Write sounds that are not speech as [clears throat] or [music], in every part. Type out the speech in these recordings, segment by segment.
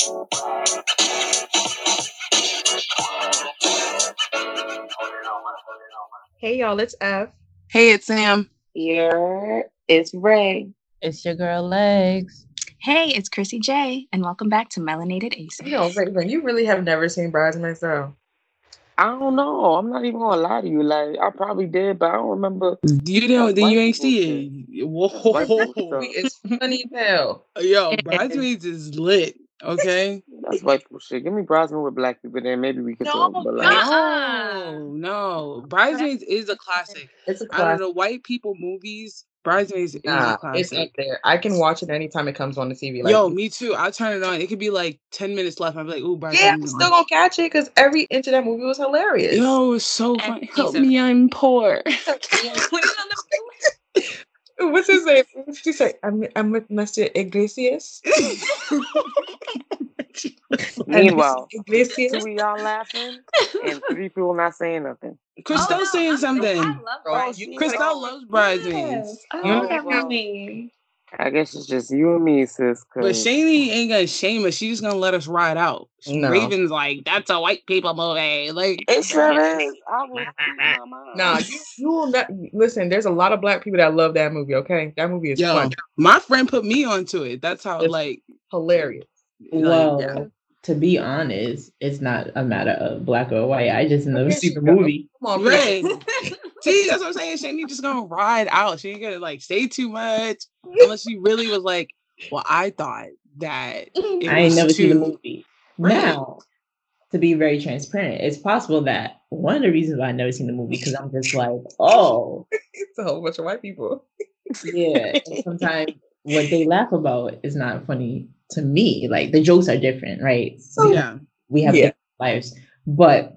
Hey y'all, it's F. Hey, it's Sam. Yeah, it's Ray. It's your girl Legs. Hey, it's Chrissy J, and welcome back to Melanated Aces. You know, Raven, you really have never seen Bridesmaids though. I don't know. I'm not even gonna lie to you. Like I probably did, but I don't remember. You don't, then you ain't people see it. Whoa. It's [laughs] funny as hell. Yo, Bridesmaids is lit. Okay. [laughs] That's white people shit. Give me Bridesmaid with black people, then maybe we can No, talk. But like, uh-uh. No, no. Bridesmaids is a classic. It's a classic. Out of classic. the white people movies, Bridesmaids is a Nah, it's up there. I can watch it anytime it comes on the TV. Like, Yo, me too. I'll turn it on. It could be like 10 minutes left. I'll be like, ooh, yeah, I'm still gonna catch it because every inch of that movie was hilarious. Yo, it's so funny. Help me, I'm poor. [laughs] What's his name? What's she say? I'm, I'm with Mr. Iglesias. [laughs] meanwhile, Iglesias. two of y'all laughing and three people not saying nothing. Christelle oh, saying something. I love Oh, Bridesmaids. you- Christelle loves Bridesmaids. Yes, oh, I You love know that what? movie. I guess it's just you and me, sis. But Cause Shani ain't gonna shame us. She's just gonna let us ride out. No. Raven's like, that's a white people movie. Like, it sure [laughs] is. I will speak my mind. Nah, you, you will not listen. There's a lot of black people that love that movie. Okay, that movie is yo, fun, my friend put me onto it. That's how, It's- like, hilarious. like, yeah. To be honest, it's not a matter of black or white. I just never There see the movie. Come on, Right. [laughs] See, that's what I'm saying. Shani just gonna ride out. She ain't gonna like say too much [laughs] unless she really was like, well, I thought that [laughs] it I ain't never too. seen the movie. Right. Now, to be very transparent, it's possible that one of the reasons why I never seen the movie because I'm just like, oh, It's a whole bunch of white people. yeah. Sometimes what they laugh about is not funny to me. Like the jokes are different, right? Oh, so Yeah. we have Yeah. different lives, but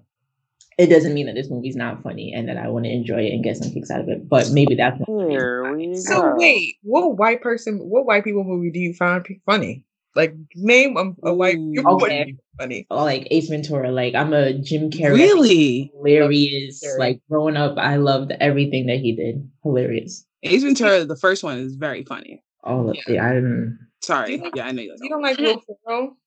it doesn't mean that this movie's not funny and that I want to enjoy it and get some kicks out of it. But maybe that's not Here we So go. wait, what white person, what white people movie do you find funny? Like name a, a white Ooh. people Okay. movie funny. or like Ace Ventura. Like I'm a Jim Carrey. Really? hilarious. Carrey. Like growing up, I loved everything that he did. Hilarious. Ace Ventura, the first one, is very funny. All of it. I'm Sorry. Do you- Yeah, I know you. You don't like Will Ferrell?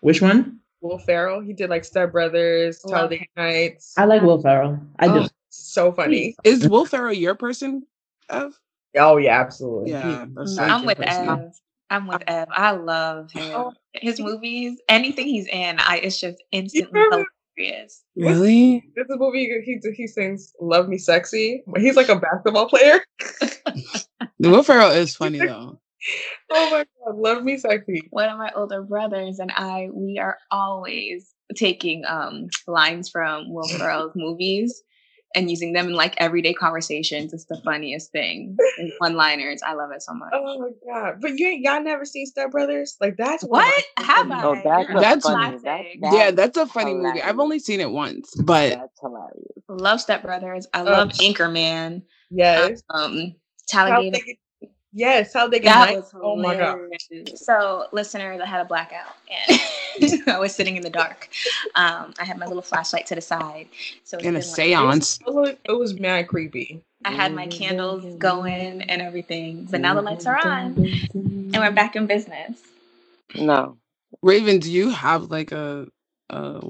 which one? Will Ferrell. He did like Step Brothers, oh, Love Talladega Nights. I like Will Ferrell. I do. Oh, so funny. Is Will Ferrell your person? Ev? Oh yeah, absolutely. Yeah. that's I'm with person. Ev. I'm with Ev. I love him. Oh. His movies, anything he's in, I it's just instantly remember- hilarious. Really? This is a movie he he sings "Love Me Sexy." He's like a basketball player. [laughs] [laughs] Will Ferrell is funny though. Oh my god, "Love Me Sexy." One of my older brothers and I, we are always taking um lines from Will Ferrell's [laughs] movies and using them in like everyday conversations. It's the funniest thing. And one-liners. I love it so much. Oh my god! But you ain't y'all never seen Step Brothers? Like that's one What my have I? Oh, that's You're a That's funny. That, classic. that, yeah, that's a funny movie. I've only seen it once, but that's hilarious. Love Step Brothers. I Oh. love Anchorman. Yes. Um, Talladega. They get, yes, how they get That nice. was Oh my god. So, listeners, I had a blackout and [laughs] I was sitting in the dark. Um, I had my little flashlight to the side. So it's in a like- seance. It was, it was mad creepy. I had my candles going and everything. But now the lights are on and we're back in business. No. Raven, do you have like a, a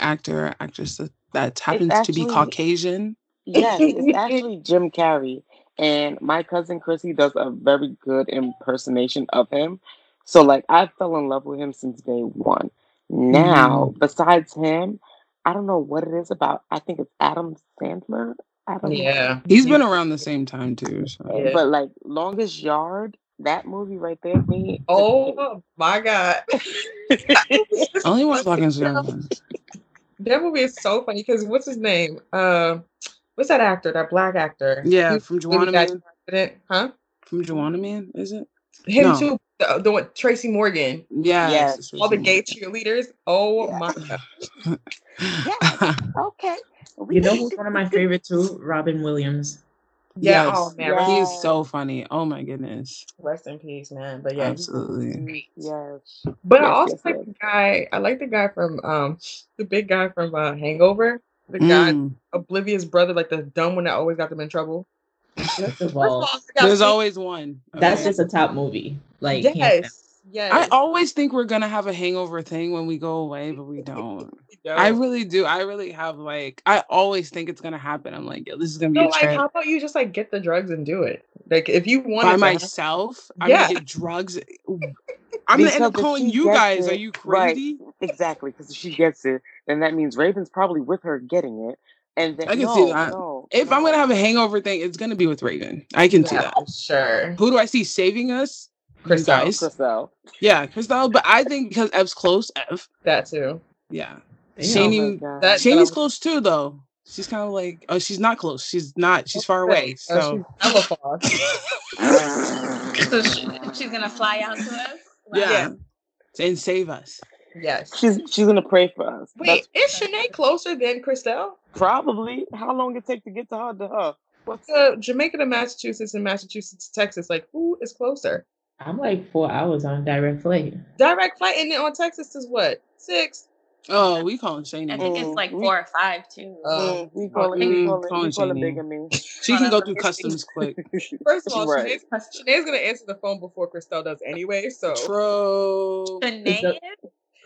actor actress that, that happens to be Caucasian? Yes, it's actually Jim Carrey. And my cousin Chrissy does a very good impersonation of him. So like I fell in love with him since day one. Now, besides him, I don't know what it is about. I think it's Adam Sandler. Adam Yeah. He's been around the same time too. So. Yeah. But like Longest Yard, that movie right there, me. Oh my god. I [laughs] only watch Lock Young. That movie is so funny because what's his name? Uh, what's that actor? That black actor? Yeah, He from really Joanna Man. president, Huh? From Joanna Man, is it? Him No. too. The, the one Tracy Morgan. Yeah. Yes. All the gay cheerleaders. Oh Yeah. my [laughs] god. Yeah. okay. We You know who's one of my favorite too? Robin Williams. Yeah. Yes. Oh man. Yeah. Rest, He's so funny. Oh my goodness. rest in peace, man. But yeah. Absolutely. great. Yes. But I also yes, like yes. the guy. I like the guy from um the big guy from uh, Hangover. The guy Mm. oblivious brother, like the dumb one that always got them in trouble. First of First of all, all, I forgot There's always one. that's Okay. just a top movie. Like hands down. yes, Yes. I always think we're gonna have a hangover thing when we go away, but we don't. [laughs] I Don't. really do. I really have like I always think it's gonna happen. I'm like, yo, this is gonna be No, a like, how about you just like get the drugs and do it? Like, if you want by to myself. [laughs] I'm Yeah. gonna get drugs. I'm gonna end up calling you gets guys. Are it- you right. crazy? Exactly, because if she gets it, then that means Raven's probably with her getting it. And then I can no, see that. No, If I'm gonna have a hangover thing, it's gonna be with Raven. I can see Yeah, that. sure. Who do I see saving us? You Crystal. Yeah, Crystal. But I think because Ev's close, Ev. That too. Yeah. Shani- Oh my God. That- Shane's close too, though. She's kind of like, oh, she's not close. She's not. She's far away. Uh, So she's far. [laughs] So she, she's gonna fly out to us. yeah, and save us. Yes. she's she's gonna pray for us. Wait, That's is Shanae closer than Christelle? probably how long it take to get to her to her. What's Uh, Jamaica to Massachusetts and Massachusetts to Texas. Like, who is closer? I'm like four hours on direct flight. Direct flight and then on Texas is what? Six? Oh, we call him I Shani. think it's Mm, like we- four or five too. Uh, Mm, we call it, we mm, call it, calling we call it bigamy. She can go through let me see. customs quick. [laughs] First of all, Right. Shanae's, Shanae's gonna answer the phone before Christelle does anyway. So True. Shanae,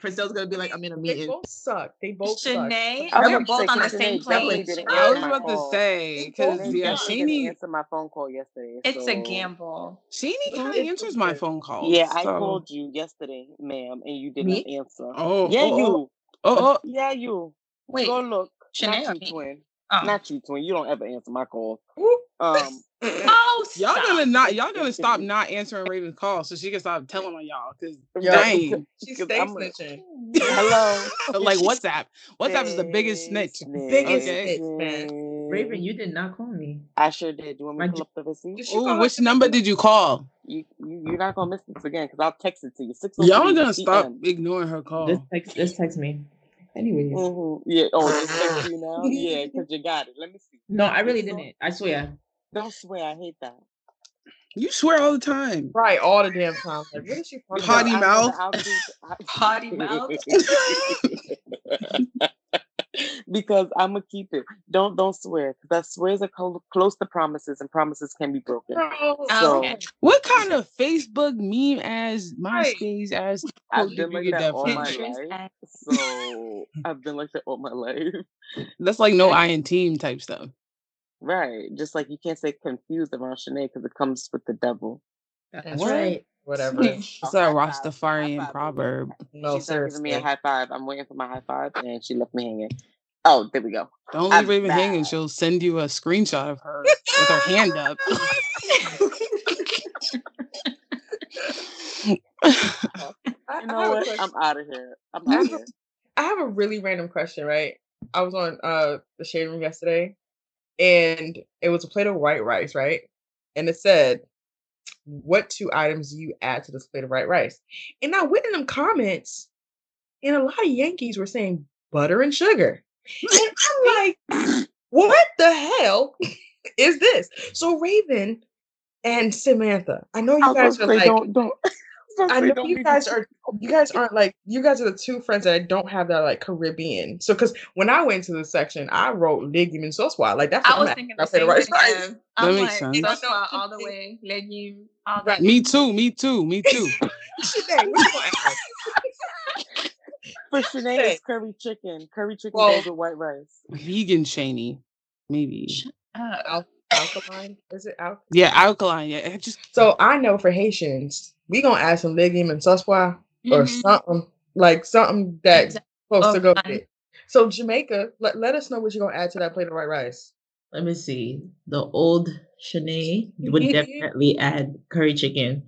that- Christelle's gonna be like, I'm in a meeting. they both suck. They both. Shanae, I was they're both on the same definitely plane. I was about to say because Shanae yeah, definitely didn't answer my phone call yesterday. It's a gamble. She kind of It's answers my phone calls. Yeah, I called you yesterday, ma'am, and you did Me? not answer. Oh, yeah, oh, oh. you. Oh, oh, Yeah, you. Wait, Go look. Shanae or Not you, me? twin. Oh. Not you, twin. You don't ever answer my calls. Um, [laughs] oh, y'all stop. gonna not y'all gonna stop not answering Raven's calls so she can stop telling on y'all. Cause Yo, dang, She Because stays I'm a- snitching. hello. [laughs] like WhatsApp. WhatsApp is the biggest snitch. Biggest Okay. snitch, man. Raven, you did not call me. I sure did. You want me to pull up the receipt? Did Oh, which number did you call? You, you you're not gonna miss this again because I'll text it to you. Six. Y'all gonna stop ignoring her call. Just text, just text me. Anyways, Mm-hmm. Yeah. Oh, just text you now. Yeah, [laughs] because you got it. Let me see. no, I really So- didn't. I swear. Don't swear. I hate that. You swear all the time. Right, all the damn time. Like, what is she talking Potty about? Mouth. that [laughs] I- Potty mouth. [laughs] [laughs] because I'm gonna keep it. Don't don't swear because that swears are clo- close to promises, and promises can be broken. Bro, oh, So- okay. What kind of Facebook meme as Right. MySpace as I've quote been like that that all my life. So [laughs] I've been like that all my life. That's like no I in team type stuff. Right. Just like you can't say confused around Shanae because it comes with the devil. That's What? right. Whatever. [laughs] It's a high. Rastafarian High five. proverb. [laughs] No, She's not giving me a high five. I'm waiting for my high five, and she left me hanging. Oh, there we go. Don't I'm leave Raven hanging. bad. She'll send you a screenshot of her [laughs] with her hand up. You know what? I'm out of here. I'm out of have, here. I have a really random question, right? I was on uh the shade room yesterday and it was a plate of white rice, right? And it said, What two items do you add to this plate of white rice? And I went in them comments, and a lot of Yankees were saying butter and sugar. And I'm like, [clears throat] what the hell [laughs] is this? So Raven and Samantha, I know you was guys are like don't don't. Was I know you guys are you guys aren't like you guys are the two friends that don't have that like Caribbean. So because when I went to the section, I wrote legume and sauce Like that's what I was I'm thinking I the said same rice thing. rice. [laughs] I'm That like, makes sense. so You all the [laughs] way, legume, all Right. that. me too, me too, me too. [laughs] Shanae, what you? For Shanae, it's curry chicken. Curry chicken Well- goes with white rice. Vegan Shani. Maybe. Uh, Al- alkaline? Is it alkaline? Yeah, alkaline. Yeah. it Just So I know for Haitians, we gonna add some legume and sauce or mhm. something like something that's Exact- supposed to go with it. So Jamaica, let, let us know what you're gonna add to that plate of white rice. Let me see. The old Shanae would definitely add curry chicken.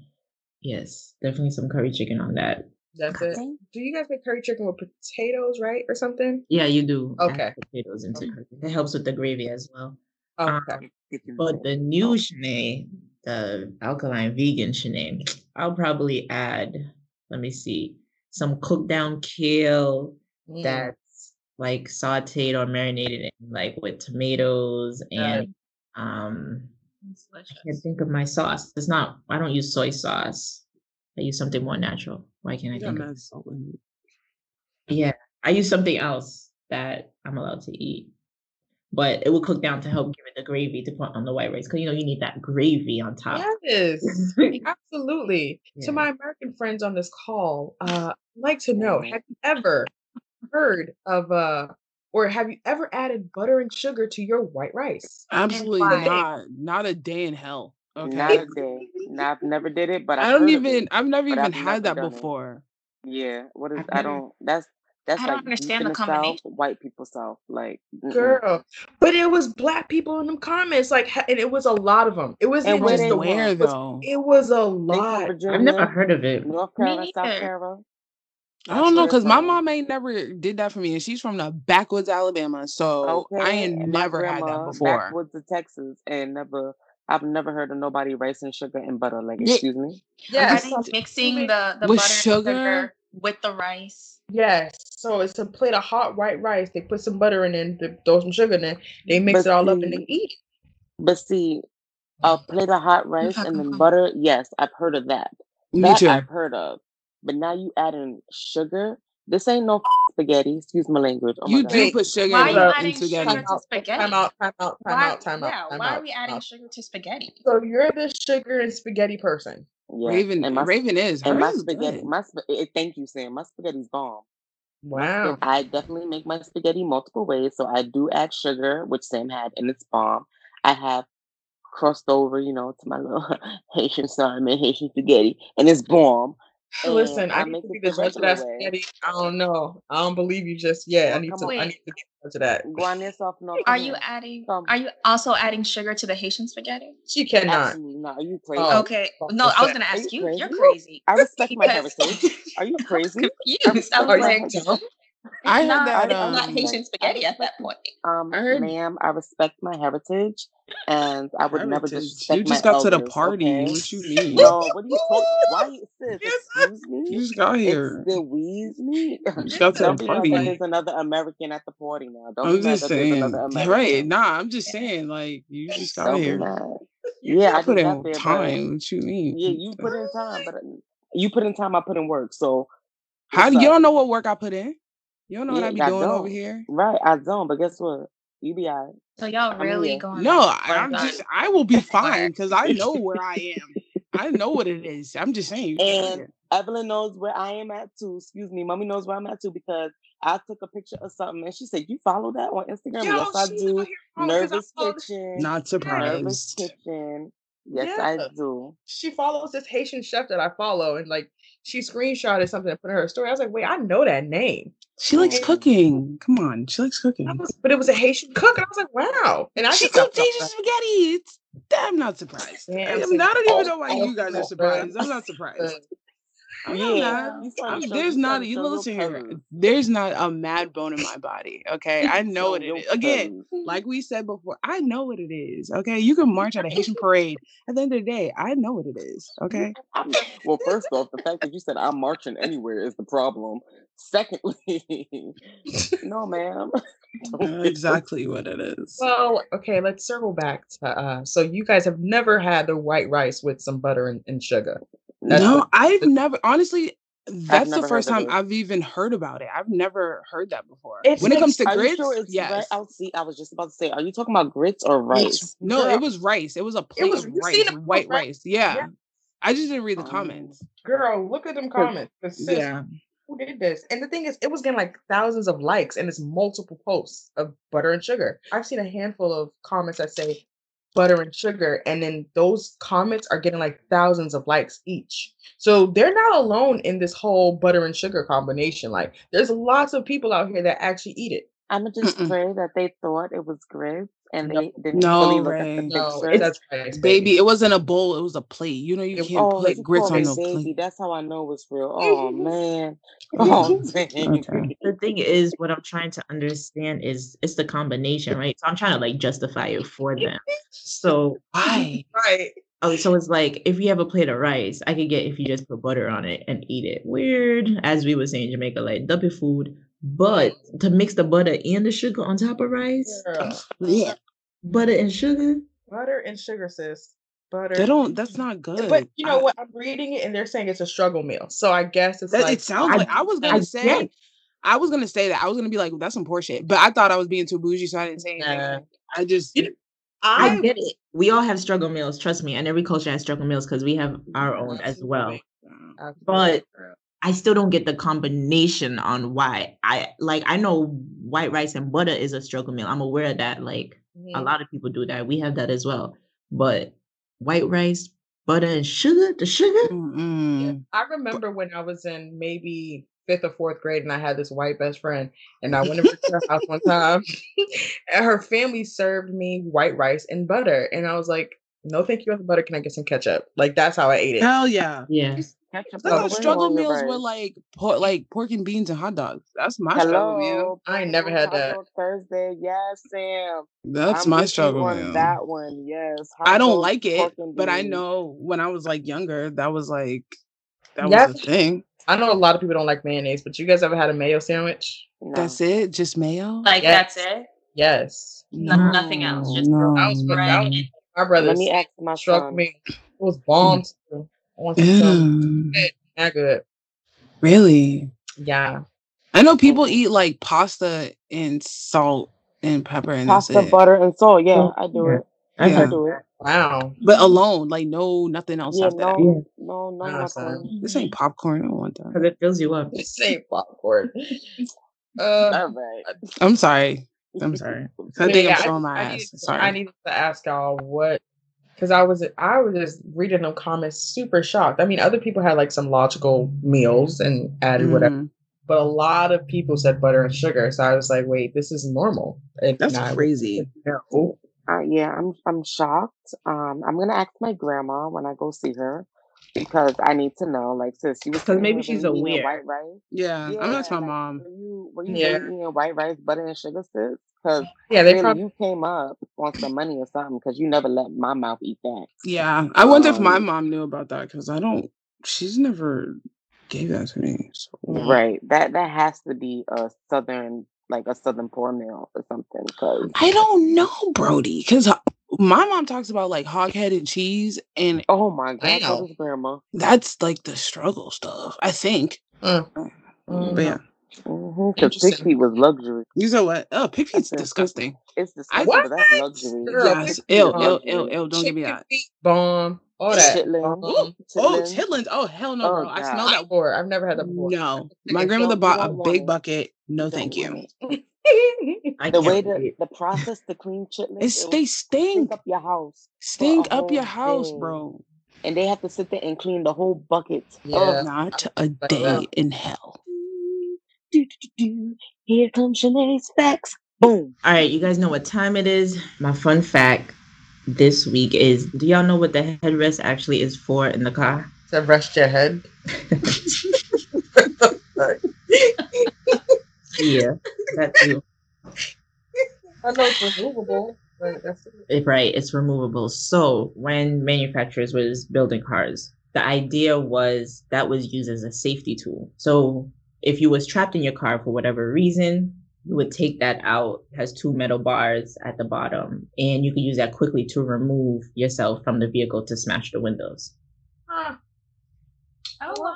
Yes, definitely some curry chicken on that. That's it. Do you guys make curry chicken with potatoes, right, or something? Yeah, you do. add Okay. Potatoes into Okay. curry. That helps with the gravy as well. Oh, Um. But the new Shanae, the alkaline vegan Shanae, I'll probably add, let me see, some cooked down kale Mm. that's like sauteed or marinated in like with tomatoes and um I can't think of my sauce. It's not I don't use soy sauce. I use something more natural. Why can't I You think of salt. Yeah. I use something else that I'm allowed to eat. But it will cook down to help give it the gravy to put on the white rice because you know you need that gravy on top. Yes, [laughs] absolutely. Yeah. To my American friends on this call, uh, [laughs] I'd like to know: Have you ever heard of uh, or have you ever added butter and sugar to your white rice? Absolutely not. Not a day in hell. Okay. Not a day. [laughs] No, I've never did it, but I I've don't even it. I've never even I've had never that done it. before. Yeah. What is? I've I never- don't. That's that's I don't like understand the the South, combination. white people South. Like, mm-mm. Girl, but it was black people in them comments, like, and it was a lot of them. It wasn't And where just they the from? Where it was, though? it was a lot. Virginia, I've never heard of it. North Me Carolina, South. Carolina. I don't know because my mom ain't never did that for me, and she's from the backwoods Alabama, so I ain't and my never had that grandma before. backwoods of Texas, and never. I've never heard of nobody rice and sugar and butter. Like, excuse me. Yeah, Yes, they so mixing the, the With butter and sugar? sugar with the rice? Yes. So it's a plate of hot white rice. They put some butter in it, they throw some sugar in it. They mix But it all up and they eat it. But see, a plate of hot rice and then butter. Yes, I've heard of that. Me That too. I've heard of. But now you adding sugar. This ain't no [laughs] spaghetti. Excuse my language. Oh my You God. do Wait, put sugar Why are in, you in adding spaghetti. sugar to spaghetti? Time out, time out, time Why, out, time yeah, out, time why out. are we adding out. sugar to spaghetti? So you're the sugar and spaghetti person. Yeah. Raven, and my Raven is. and my spaghetti. good. My sp- eh, thank you, Sam. My spaghetti's bomb. Wow. I definitely make my spaghetti multiple ways. So I do add sugar, which Sam had, and it's bomb. I have crossed over, you know, to my little [laughs] Haitian man, Haitian spaghetti, and it's bomb. And Listen, I I need make to be the the judge of that way. spaghetti. I don't know. I don't believe you just yet. I need to. on. I need to be the judge of that. Go on yourself. Are you adding? Come. Are you also adding sugar to the Haitian spaghetti? She cannot. Absolutely not. Are you crazy? Oh, Okay. No, I was gonna Are ask you you. You're crazy? crazy. I respect my Because heritage. Are you [laughs] I was crazy? I confused. I was my like, heritage. Don't. I it's heard not. that. It's I not Um, Haitian spaghetti at that point. Um, I heard ma'am, I respect my heritage, and I would never heritage. You disrespect my just got to the party. Okay? What you mean? No, what are you talking? [laughs] Why, you- sis? Yes, Excuse You just got here. Excuse me. You just got [laughs] to the be mad party. there's another American at the party now. Don't I'm just that there's another saying. Right. Nah, I'm just saying, like, you just got Don't here. mad. You Yeah, I I put in there, but time. What you mean? yeah, you put in time, but uh, you put in time, I put in work. So How do you up? don't know what work I put in? You don't know what Yeah, I be I doing over don't. here? Right, I don't. But guess what? You be alright. So y'all I'm really going No, I, I'm work just I will be [laughs] fine because I know where I [laughs] am. I know what it is. I'm just saying. You just got And here. Evelyn knows where I am at too. Excuse me, mommy knows where I'm at too because I took a picture of something and she said, "You follow that on Instagram?" Yo, Yes, I do. out here following because I Nervous follow. kitchen. Not surprised. Nervous kitchen. Yes, I do. she follows this Haitian chef that I follow, and like she screenshotted something and put in her story. I was like, wait, I know that name. She likes Mm. cooking. Come on, she likes cooking. was, but it was a Haitian cook, and I was like, wow. And I She cooked Asian spaghetti. It's, I'm not surprised. I, Damn, am sis. I don't even know why oh, you guys oh, are surprised. I'm not [laughs] surprised. I'm Yeah, not. Yeah. you starting I'm, to show. there's not. starting You listen here. There's not a mad bone in my body. Okay, [laughs] I know what it. Again, like [laughs] we said before, I know what it is. Okay, you can march at a Haitian parade. At the end of the day, I know what it is. Okay, well, first off, the fact that you said I'm marching anywhere is the problem. Secondly, [laughs] no, ma'am. I Don't know get exactly what it is. Well, okay, let's circle back to uh so you guys have never had the white rice with some butter and, and sugar. That's No, the, I've the never. Honestly, that's the first time. I've even heard about it. I've never heard that before. it When it comes to grits, sure it's right? yes. I'll see. I was just about to say, are you talking about grits or it's rice? No, girl, it was rice. It was a plate was of rice, white post, rice. Yeah. Yeah. I just didn't read the Um, comments. Girl, look at them comments. Yeah. who did this? And the thing is, it was getting like thousands of likes and it's multiple posts of butter and sugar. I've seen a handful of comments that say butter and sugar, and then those comments are getting like thousands of likes each. So they're not alone in this whole butter and sugar combination. Like, there's lots of people out here that actually eat it. I'm just Mm-mm. pray that they thought it was grits and No, they didn't No, fully look at the Ray. no, it's that's right, Baby, it wasn't a bowl. It was a plate. You know, you It- can't Oh, put grits on me no baby. plate. That's how I know it's real. Oh [laughs] man. [laughs] Oh dang. [laughs] Okay. The thing is, what I'm trying to understand is it's the combination, right? So I'm trying to like justify it for them. So Why? right. Oh, so it's like if you have a plate of rice, I could get if you just put butter on it and eat it. Weird, as we would say in Jamaica, like dumpy food. But to mix the butter and the sugar on top of rice, Yeah. butter and sugar. butter and sugar, sis. Butter. They don't. That's not good. But you know I- what? I'm reading it and they're saying it's a struggle meal. So I guess it's That, like it sounds I- like I was gonna I say. get- I was gonna say that. I was gonna be like, well, that's some poor shit. But I thought I was being too bougie, so I didn't say anything. Nah. I just You- I I get it. We all have struggle meals. Trust me, and every culture has struggle meals because we have our own as well. But I still don't get the combination on why. I like. I know white rice and butter is a struggle meal. I'm aware of that. Like a Mhm. lot of people do that. We have that as well. But white rice, butter, and sugar. The sugar. Mm-mm. I remember when I was in maybe fifth or fourth grade and I had this white best friend and I went over to her house one time [laughs] and her family served me white rice and butter. And I was like, no, thank you with the butter. Can I get some ketchup? Like that's how I ate it. Hell yeah. Yeah. Ketchup I thought the struggle on your meals were like por- like pork and beans and hot dogs. That's my struggle meal. I ain't never had that. Thursday, yes, Sam. That's I'm my struggle on meal. That one, yes. I don't dogs, like it, but I know when I was like younger, that was like that Yeah. was a thing. I know a lot of people don't like mayonnaise, but you guys ever had a mayo sandwich? No. That's it, just mayo. Like Yes. that's it. Yes. No- nothing else, just no, That was what bread was. My brother Let me ask my struck son. me. It was hmm. bombs. Too. I some some- Not good. Really? Yeah. I know people eat like pasta and salt and pepper, and Pasta, that's it. butter, and salt. Yeah, Oh, I do it. I've Yeah. Do it. Wow. But alone, like no, nothing else Yeah, after that. no, no, no, Nah, nothing. This ain't popcorn. I don't want that. because it fills you up. This ain't popcorn. [laughs] Uh, All right. I'm sorry. I'm sorry. [laughs] I think yeah, I'm showing my I ass. needed- Sorry. I needed to ask y'all what, because I was I was just reading them comments, super shocked. I mean, other people had like some logical meals and added whatever, Mhm. but a lot of people said butter and sugar. So I was like, wait, this is normal. And That's I crazy. like, no. Uh, yeah, I'm I'm shocked. Um, I'm gonna ask my grandma when I go see her because I need to know. Like, sis, you was 'Cause sitting maybe she's when you aware. white rice. Yeah, I'm gonna ask my mom. Were you were you Yeah. eating white rice, butter, and sugar, sis? Because Yeah, they really, probably you came up on some money or something because you never let my mouth eat that. Yeah, I wonder if my Um, mom knew about that because I don't. She's never gave that to me. So. Right. That that has to be a southern, like a southern poor meal or something. Because I don't know, Brody, because my mom talks about like hog-headed cheese, and oh my god, grandma. that's like the struggle stuff. I think. Mm. But yeah, Mm-hmm. Because pig feet was luxury. you said what? Oh, pig feet's said pig- disgusting. It's I- disgusting, but that's luxury. Girl, yes, pig feet ill, ill, luxury. ill, ill. Don't give me Chicken that. feet, bomb, all that. Chitlins. bomb. Oh, Chitlins. chitlins. Oh, hell no, Oh, bro. I God. smell that. Before. I've never had that before. No, Chicken [laughs] [laughs] my grandmother don't- bought a don't want big it. bucket. No, thank don't you. want it. [laughs] I The can't way the, wait. the process to clean chitlins, It's it they will stink. stink up your house. Stink up your whole house, day. bro. And they have to sit there and clean the whole bucket. Yeah. Ugh. Not a like day that. in hell. Do, do, do. Here comes Shanae's facts. Boom. All right, you guys know what time it is. My fun fact this week is: Do y'all know what the headrest actually is for in the car? To rest your head. [laughs] yeah, that too. I know it's removable, but that's it. Right, it's removable. So when manufacturers was building cars, the idea was that was used as a safety tool. So if you was trapped in your car for whatever reason, you would take that out. It has two metal bars at the bottom, and you could use that quickly to remove yourself from the vehicle to smash the windows. Ah, Oh wow.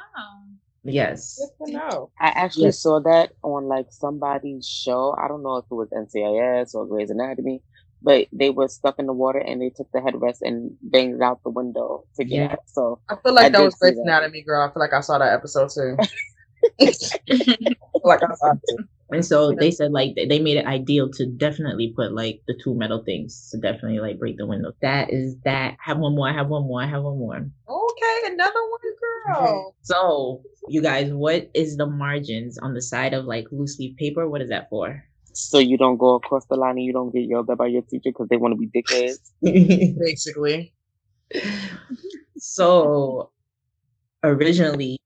Yes. good to know. I actually Yes. saw that on like somebody's show. I don't know if it was NCIS or Grey's Anatomy, but they were stuck in the water and they took the headrest and banged out the window to get Yeah. out. So I feel like I that was see Grey's that. Anatomy, girl. I feel like I saw that episode too. [laughs] I feel like I saw it too. And so they said like they- they made it ideal to definitely put like the two metal things to definitely like break the window. That is that. I have one more. I have one more. I have one more. Okay, another one, girl. So you guys, what is the margins on the side of like loose leaf paper? What is that for? so you don't go across the line and you don't get yelled at by your teacher because they want to be dickheads. [laughs] Basically. so originally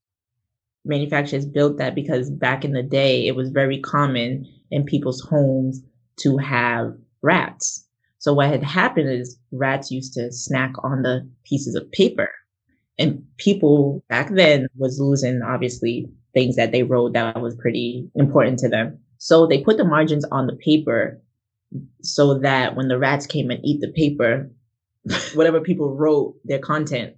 manufacturers built that because back in the day it was very common in people's homes to have rats. So what had happened is rats used to snack on the pieces of paper. And people back then was losing obviously things that they wrote that was pretty important to them. So they put the margins on the paper so that when the rats came and eat the paper [laughs] whatever people wrote their content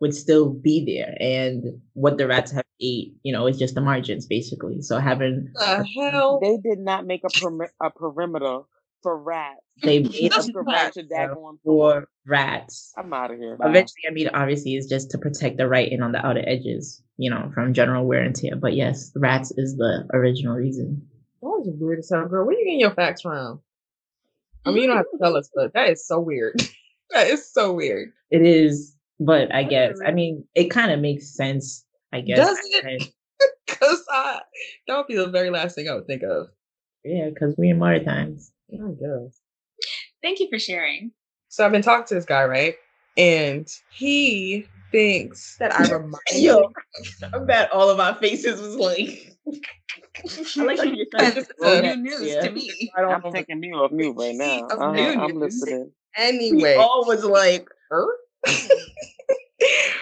would still be there, and what the rats have ate, you know, is just the margins basically. So having The hell? They did not make a, peri- a perimeter for rats. they made a perimeter right. prevent for rats. I'm out of here. Eventually, I mean, obviously, it's just to protect the right and on the outer edges, you know, from general wear and tear. But yes, rats is the original reason. That was weird as hell, girl. Where you getting your facts from? I mean, you don't have to tell us, but that is so weird. [laughs] that is so weird. It is, but I guess, I mean, it kind of makes sense. I guess. Does it? [laughs] Cause I that would be the very last thing I would think of. Yeah, because we in modern times. I guess. Thank you for sharing. So I've been talking to this guy, right? And he thinks that I [laughs] remind Yo. him. [laughs] I bet all of our faces was like. I like how you're trying to That's throw new that- news yeah. to me. I don't I'm taking mute off mute right now. Of Uh-huh, I'm news. listening. We Anyway. all was like, her?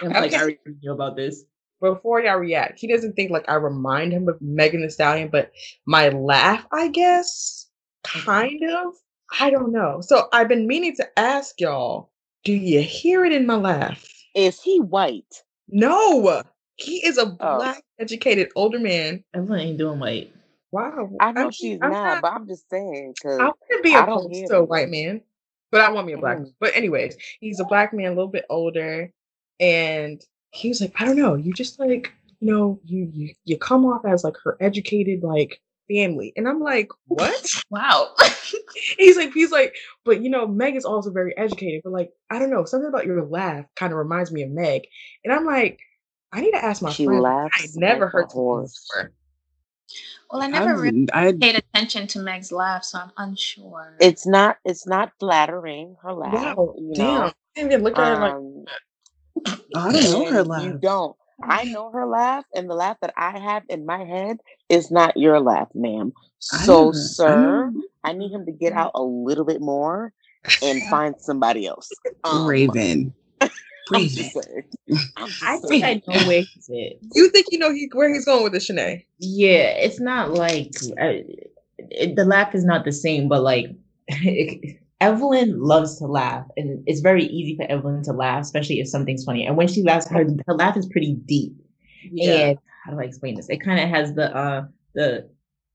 I'm like, Okay. I already knew about this. Before y'all react, he doesn't think like I remind him of Megan Thee Stallion, but my laugh, I guess, mm-hmm. kind of. I don't know. So I've been meaning to ask y'all, do you hear it in my laugh? Is he white? No, he is a Oh. black, educated older man. Everyone ain't doing white. Wow, I know mean, she's I'm not, but I'm just saying because I want to be I opposed to a white man, but I want me a black. Mm. But anyways, he's a black man, a little bit older, and he was like, I don't know, you just like, you know, you you you come off as like her educated like family, and I'm like, what? Wow. [laughs] [laughs] he's like, he's like, but you know, Meg is also very educated, but like, I don't know, something about your laugh kind of reminds me of Meg, and I'm like, I need to ask my She friend. laughs I never heard horse. before. Well, I never really I, paid attention to Meg's laugh, so I'm unsure. it's not it's not flattering her laugh. Wow, you damn, know. I didn't even look at it like. Um, I don't know her laugh. You don't. I [laughs] know her laugh, and the laugh that I have in my head is not your laugh, ma'am. So, I sir, know I need him to get out a little bit more and [laughs] find somebody else. Um, Raven. I'm just saying. [laughs] I'm just I think I know where he's at. You think you know he where he's going with the Shanae? Yeah, it's not like uh, it, the laugh is not the same, but like [laughs] Evelyn loves to laugh, and it's very easy for Evelyn to laugh, especially if something's funny. And when she laughs, her her laugh is pretty deep. And how do I explain this? It kind of has the uh the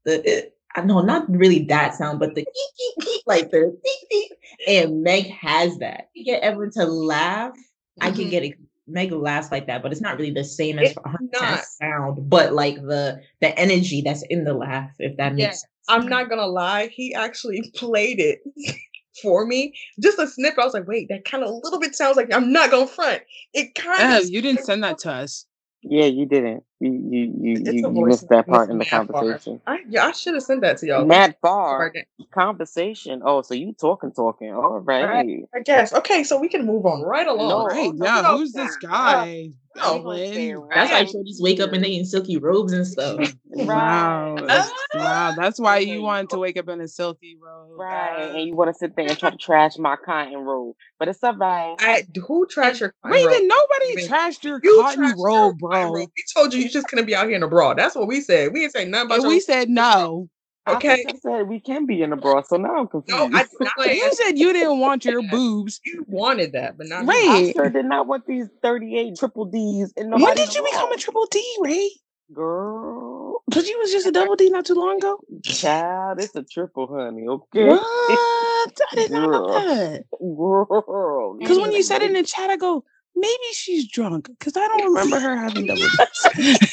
the uh, know not really that sound, but the [laughs] like the eek, eek. and Meg has that. You get Evelyn to laugh, I can get it. Meg laughs like that, but it's not really the same as not. sound, but like the the energy that's in the laugh, if that makes Yeah, sense. I'm not gonna lie, he actually [laughs] played it [laughs] for me. Just a snippet. I was like, wait, that kind of a little bit sounds like I'm not gonna front. It kind of you didn't send that [laughs] to us. Yeah, you didn't. You you you, you, you missed that part in the part. conversation. I, yeah, I should have sent that to y'all. Mad Right far conversation. Oh, so you talking talking. All right. I guess. Okay, so we can move on right along. No, Right, yeah. Who's this guy? No, Evelyn? That's why Right. shorties wake up and they in silky robes and stuff. [laughs] Wow. Right. that's- wow. [laughs] That's why you wanted to wake up in a silky robe. Right. And you want to sit there and try to trash my cotton robe. But it's all right. I who trashed your cotton robe? Raven, nobody Raven, trashed your You cotton trashed robe, cotton bro. robe. We told you you just couldn't be out here in a bra. That's what we said. We didn't say nothing about And your we said no. Okay. I said we can be in a bra, so now I'm confused. No, I did not You said you didn't want your boobs. you wanted that, but not me. Right. I sure did not want these 38 triple D's and nobody When did you become bra. a triple D, Ray? Girl, But you was just a double D not too long ago. child, it's a triple, honey. Okay, What? I did not know that. girl. Because when you said it in the chat, I go, maybe she's drunk. Because I don't remember her having double [laughs] D's.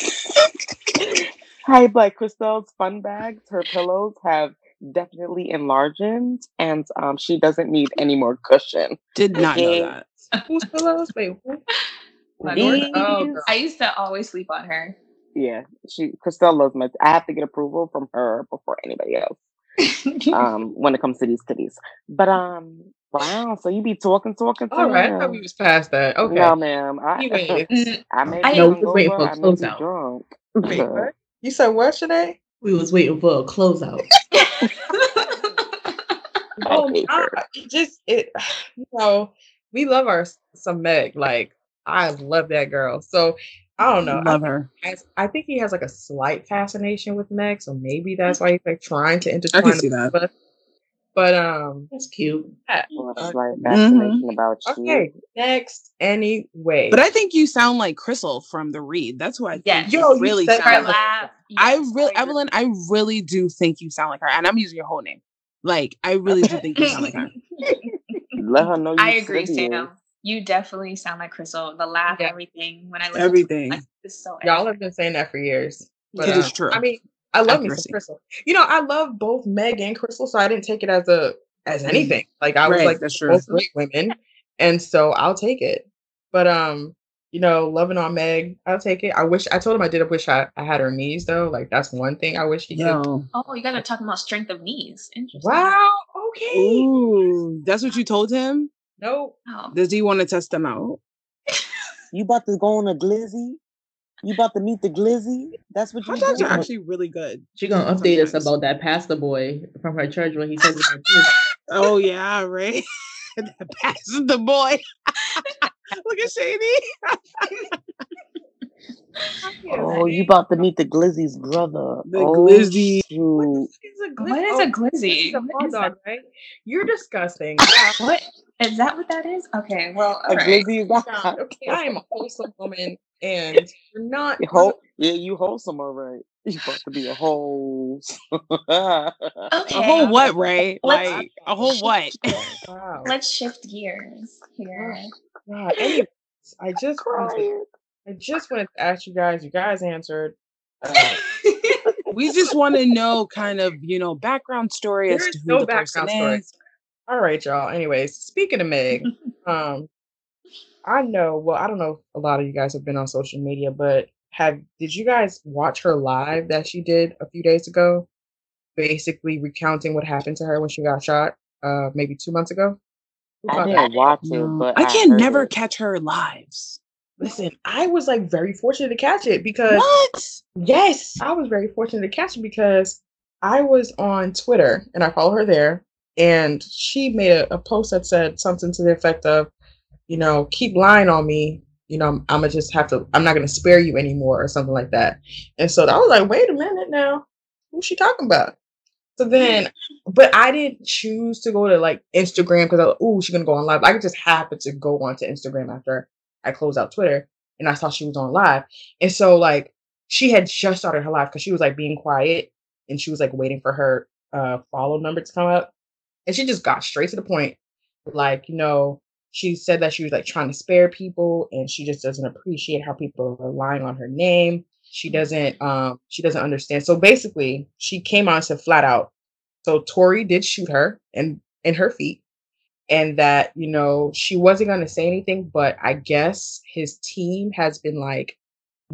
[laughs] Hi, Black Crystal's fun bags. Her pillows have definitely enlarged, and um, she doesn't need any more cushion. Did not know that. [laughs] Whose pillows? Wait, who? These- Oh, girl. I used to always sleep on her. Yeah, she Crystal loves my. I have to get approval from her before anybody else. Um, [laughs] when it comes to these kitties. But um, wow. So you be talking, talking. Talking. All right, I thought we was past that. Okay. No, ma'am. I, Anyways. Mm, I may I- be No, we're waiting hungover, for a I may be closeout. drunk. Wait, [laughs] what? You said what, Shanae? We was waiting for a closeout. [laughs] Oh, hate nah, her. it just it. [sighs] You know, we love our some Meg. Like I love that girl. So I don't know. Love her. I, I think he has like a slight fascination with Meg, so maybe that's why he's like trying to I intertwine. can see that. two of us. But um, That's cute. yeah. Well, Uh, slight fascination about you. okay, next. Anyway, But I think you sound like Crissle from the read. That's who I think Yes. you Yo, you really said sound Her that. Like. I really, agree. Evelyn, I really do think you sound like her, and I'm using your whole name. Like, I really do think you sound like her. [laughs] Let her know [laughs] you I agree, serious. Sam. You definitely sound like Crissle. The laugh, Yeah. everything. When I listen Everything. to it, it's so y'all have been saying that for years. But, It is um, true. I mean, I love me some Crissle. You know, I love both Meg and Crissle, so I didn't take it as a as anything. Like I was Right, like, that's true. both great women, and so I'll take it. But um, you know, loving on Meg, I'll take it. I wish I told him I did a wish I, I had her knees though. Like that's one thing I wish he could. Yo. Oh, you guys are talking about strength of knees. Interesting. Wow. Okay. Ooh, that's what you told him? Nope. Oh. Does he want to test them out? [laughs] You about to go on a glizzy? You about to meet the glizzy? That's what you Hot dogs are actually really good. She gonna update us about that pastor boy from her church when he says it like this. Oh yeah, right. [laughs] that passes the boy. Look at Shady. [laughs] Oh, you about to meet the glizzy's brother. The oh, glizzy. shoot. Is a What is a oh, glizzy? This a What dog, right? You're disgusting. [laughs] What is that? What that is? Okay. Well, A all right. glizzy is not. God, okay, I am a wholesome woman, and you're not. You whole, yeah, you wholesome, all right. You about to be a whole. [laughs] Okay. A whole what, Ray? Let's- Like a whole [laughs] what? [laughs] Wow. Let's shift gears here. God. Anyways, I just wanted to, I just wanted to ask you guys. You guys answered. Uh, we just want to know kind of, you know, background story as to who no the person background story. is. all right, y'all. Anyways, speaking of Meg, um, I know. Well, I don't know. if A lot of you guys have been on social media, but have did you guys watch her live that she did a few days ago? Basically recounting what happened to her when she got shot, uh, maybe two months ago. I caught that? didn't watch it, but I I can heard never it. catch her lives. Listen, I was like very fortunate to catch it because What? yes, I was very fortunate to catch it because I was on Twitter and I follow her there, and she made a, a post that said something to the effect of, you know, keep lying on me. You know, I'm, gonna just have to. I'm not gonna spare you anymore, or something like that. And so I was like, wait a minute now, who's she talking about? So then, but I didn't choose to go to like Instagram because I was, oh, she's gonna go on live. I just happened to go onto Instagram after I closed out Twitter, and I saw she was on live. And so like she had just started her live because she was like being quiet and she was like waiting for her uh follow number to come up. And she just got straight to the point. Like, you know, she said that she was like trying to spare people and she just doesn't appreciate how people are relying on her name. She doesn't um she doesn't understand. So basically she came on and said flat out. So Tory did shoot her in in her feet and that you know she wasn't going to say anything but i guess his team has been like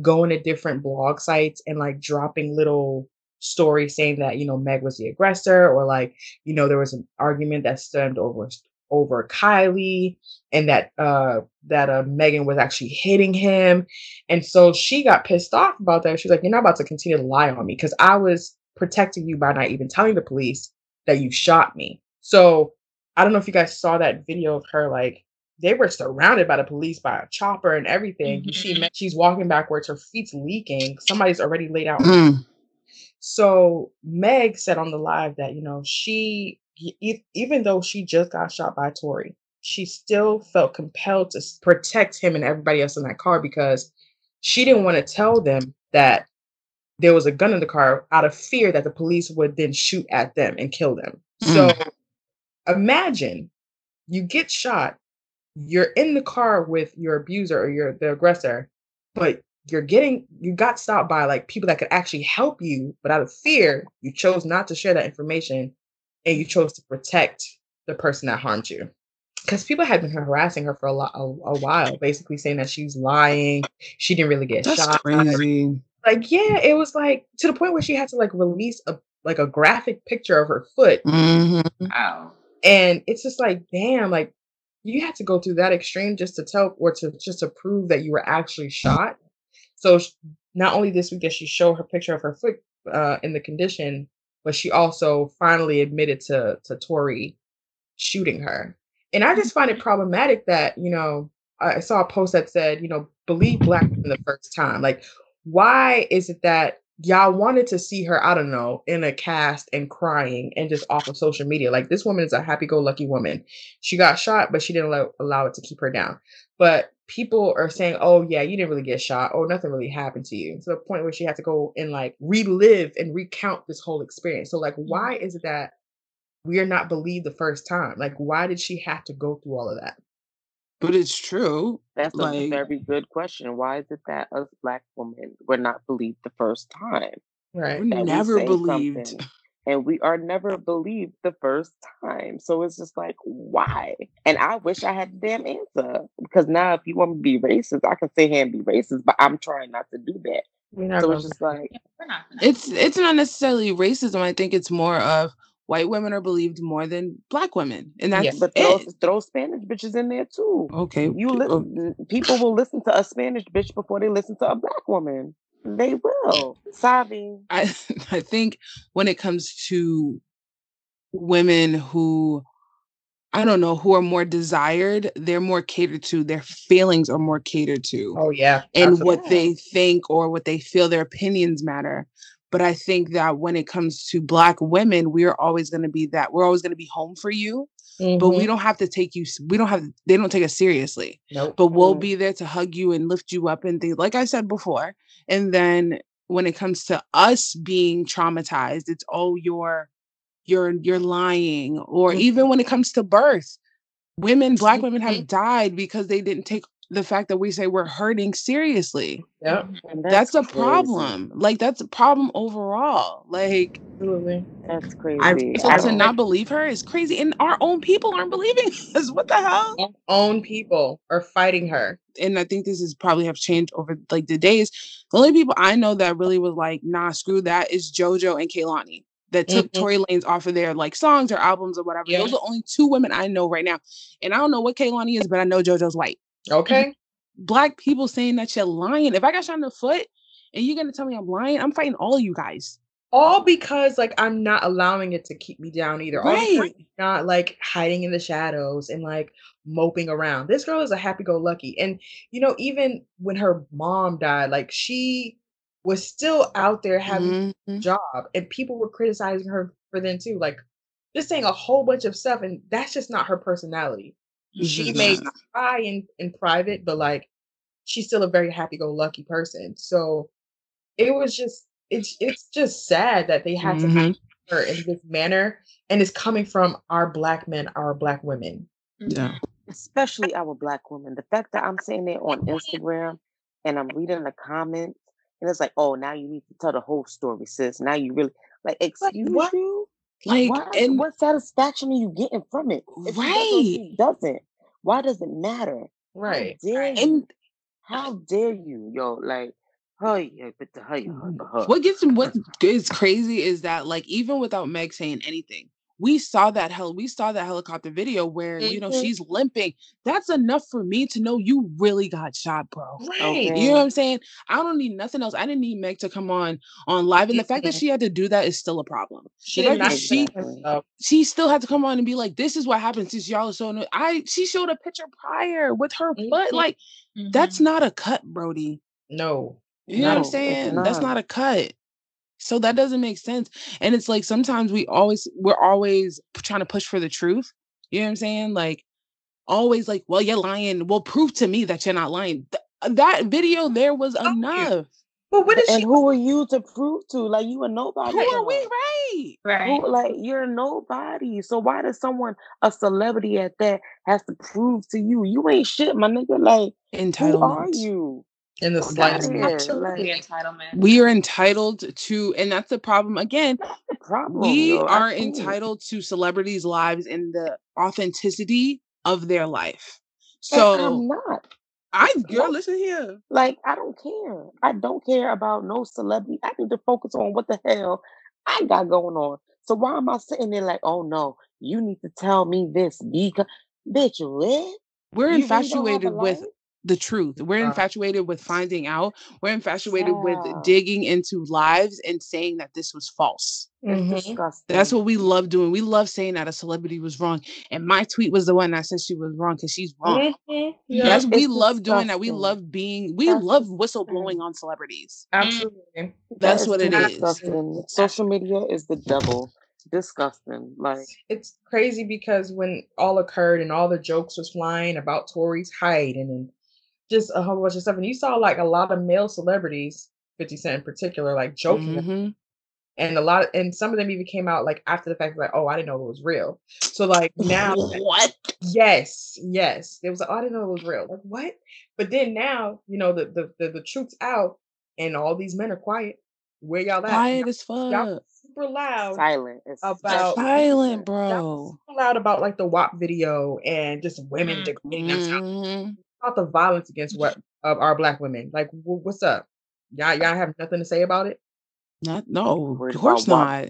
going to different blog sites and like dropping little stories saying that you know meg was the aggressor or like you know there was an argument that stemmed over over kylie and that uh that uh megan was actually hitting him and so she got pissed off about that she's like you're not about to continue to lie on me because i was protecting you by not even telling the police that you shot me so I don't know if you guys saw that video of her like they were surrounded by the police by a chopper and everything. She Mhm. she's walking backwards, her feet's leaking. Somebody's already laid out. Mm. So Meg said on the live that you know she even though she just got shot by Tory, she still felt compelled to protect him and everybody else in that car because she didn't want to tell them that there was a gun in the car out of fear that the police would then shoot at them and kill them. So mm. imagine you get shot, you're in the car with your abuser or your the aggressor, but you're getting you got stopped by like people that could actually help you, but out of fear, you chose not to share that information and you chose to protect the person that harmed you. Because people had been harassing her for a, lot, a, a while, basically saying that she's lying, she didn't really get That's shot. crazy. Like, yeah, it was like to the point where she had to like release a like a graphic picture of her foot Mhm. Wow. and it's just like damn like you had to go through that extreme just to tell or to just to prove that you were actually shot so sh- not only this week did she show her picture of her foot uh, in the condition but she also finally admitted to to tory shooting her. And i just find it problematic that you know i saw a post that said you know believe black women the first time. Like why is it that y'all wanted to see her, I don't know, in a cast and crying and just off of social media. Like this woman is a happy-go-lucky woman. She got shot, but she didn't allow, allow it to keep her down. But people are saying, "Oh yeah, you didn't really get shot, or nothing really happened to you." To the point where she had to go and like relive and recount this whole experience. So like, why is it that we are not believed the first time? Like, why did she have to go through all of that? But it's true. That's a very good question. Why is it that us black women were not believed the first time? Right. we're That we never believed. and we are never believed the first time. So it's just like, why? And I wish I had the damn answer because now if you want me to be racist, I can sit here and be racist, but I'm trying not to do that. So it's just like, We're not gonna. It's it's not necessarily racism. I think it's more of white women are believed more than black women, and that's Yeah. but throw, throw Spanish bitches in there too. Okay. You uh, people will listen to a Spanish bitch before they listen to a black woman. They will. Sabi. I [laughs] I think when it comes to women who I don't know who are more desired, they're more catered to. Their feelings are more catered to, Oh yeah. and absolutely. what they think or what they feel. Their opinions matter. But I think that when it comes to black women, we are always going to be that. We're always going to be home for you, but Mhm. we don't have to take you. We don't have. They don't take us seriously Nope. but we'll Mm. be there to hug you and lift you up and things like I said before. And then when it comes to us being traumatized, it's oh you're you're you're lying. Or Mhm. even when it comes to birth, women, black women have Mhm. died because they didn't take the fact that we say we're hurting seriously. Yep. And That's, a crazy. problem. Like that's a problem overall. Like Absolutely. That's crazy. I- so I to don't- believe her is crazy. And our own people aren't believing [laughs] us. What the hell? Our own people are fighting her. and I think this is probably have changed over like the days. The only people I know that really was like, nah, screw that is JoJo and Kehlani that took Mhm. Tory Lanez off of their like songs or albums or whatever. Yeah. Those are only two women I know right now. And I don't know what Kehlani is, but I know JoJo's white. Okay. Black people saying that you're lying. If I got shot in the foot and you're gonna tell me I'm lying, I'm fighting all of you guys. All because like I'm not allowing it to keep me down either. Right. I'm not like hiding in the shadows and like moping around. This girl is a happy-go-lucky. And you know, even when her mom died, like she was still out there having a Mhm. job and people were criticizing her for then too. Like just saying a whole bunch of stuff, and that's just not her personality. It's She may cry in, in private, but like she's still a very happy-go-lucky person. So it was just it's it's just sad that they had to Mhm. act her in this manner and it's coming from our black men, our black women. Yeah. especially our black women. The fact that I'm sitting there on Instagram and I'm reading the comments, and it's like, oh, now you need to tell the whole story, sis. Now you really like, excuse what? you. Like Why, and what satisfaction are you getting from it? If does or right. she doesn't, why does it matter? Right. How dare you? And How dare you, yo? Like, hey, hey, but the hey, Mm-hmm. huh, huh. what gets what [laughs] is crazy is that like even without Meg saying anything, we saw that hell we saw that helicopter video where you know Mhm. she's limping. That's enough for me to know you really got shot, bro. Right. You know what I'm saying? I don't need nothing else. I didn't need Meg to come on on live, and the fact that Mhm. she had to do that is still a problem. She did fact not she she still had to come on and be like, "This is what happened since y'all are so." anno-" I she showed a picture prior with her foot. Mhm. Like that's not a cut, Brody. No. You know what I'm it's saying? That's not. not a cut. So that doesn't make sense. And it's like sometimes we always we're always trying to push for the truth. You know what I'm saying? Like always like, well, you're lying. Well, prove to me that you're not lying. Th- that video there was enough. But what is And she who are you to prove to? Like, you are nobody. Who are we? Right. Right. Who, like you're nobody. So why does someone, a celebrity at that, has to prove to you you ain't shit, my nigga? Like, who are you? In the slightest outta Like, entitlement. We are entitled to, and that's the problem. Again, the problem. we yo. I are entitled to celebrities' lives and the authenticity of their life. And So I'm not. I girl, No, listen here. like I don't care. I don't care about no celebrity. I need to focus on what the hell I got going on. So why am I sitting there like, oh no, you need to tell me this because bitch, what? We're You really don't have a infatuated with life? The truth. We're Uh, infatuated with finding out. We're infatuated Yeah. with digging into lives and saying that this was false. It's mhm. disgusting. That's what we love doing. We love saying that a celebrity was wrong. And my tweet was the one that said she was wrong because she's wrong. Mhm. Yeah, That's we It's love doing that. We love being we That's love whistleblowing on celebrities. absolutely. That That's is what too it is. disgusting. Social media is the devil. Disgusting. Like It's crazy because when all occurred and all the jokes was flying about Tory's height and then just a whole bunch of stuff, and you saw like a lot of male celebrities, Fifty Cent in particular, like joking, Mhm. and a lot, and some of them even came out like after the fact, like, oh, I didn't know it was real. So like [laughs] now, What? yes, yes, it was. Like, oh, I didn't know it was real. Like what? But then now, you know, the the the, the truth's out, and all these men are quiet. Where y'all at? Quiet as Y'all fuck. super loud silent. It's About- Silent, Y'all bro. super loud about like the WAP video and just women Mm. degrading themselves. About the violence against what of our black women. Like, wh- what's up? Y'all, y'all have nothing to say about it? Not no, Worried of course about what? not.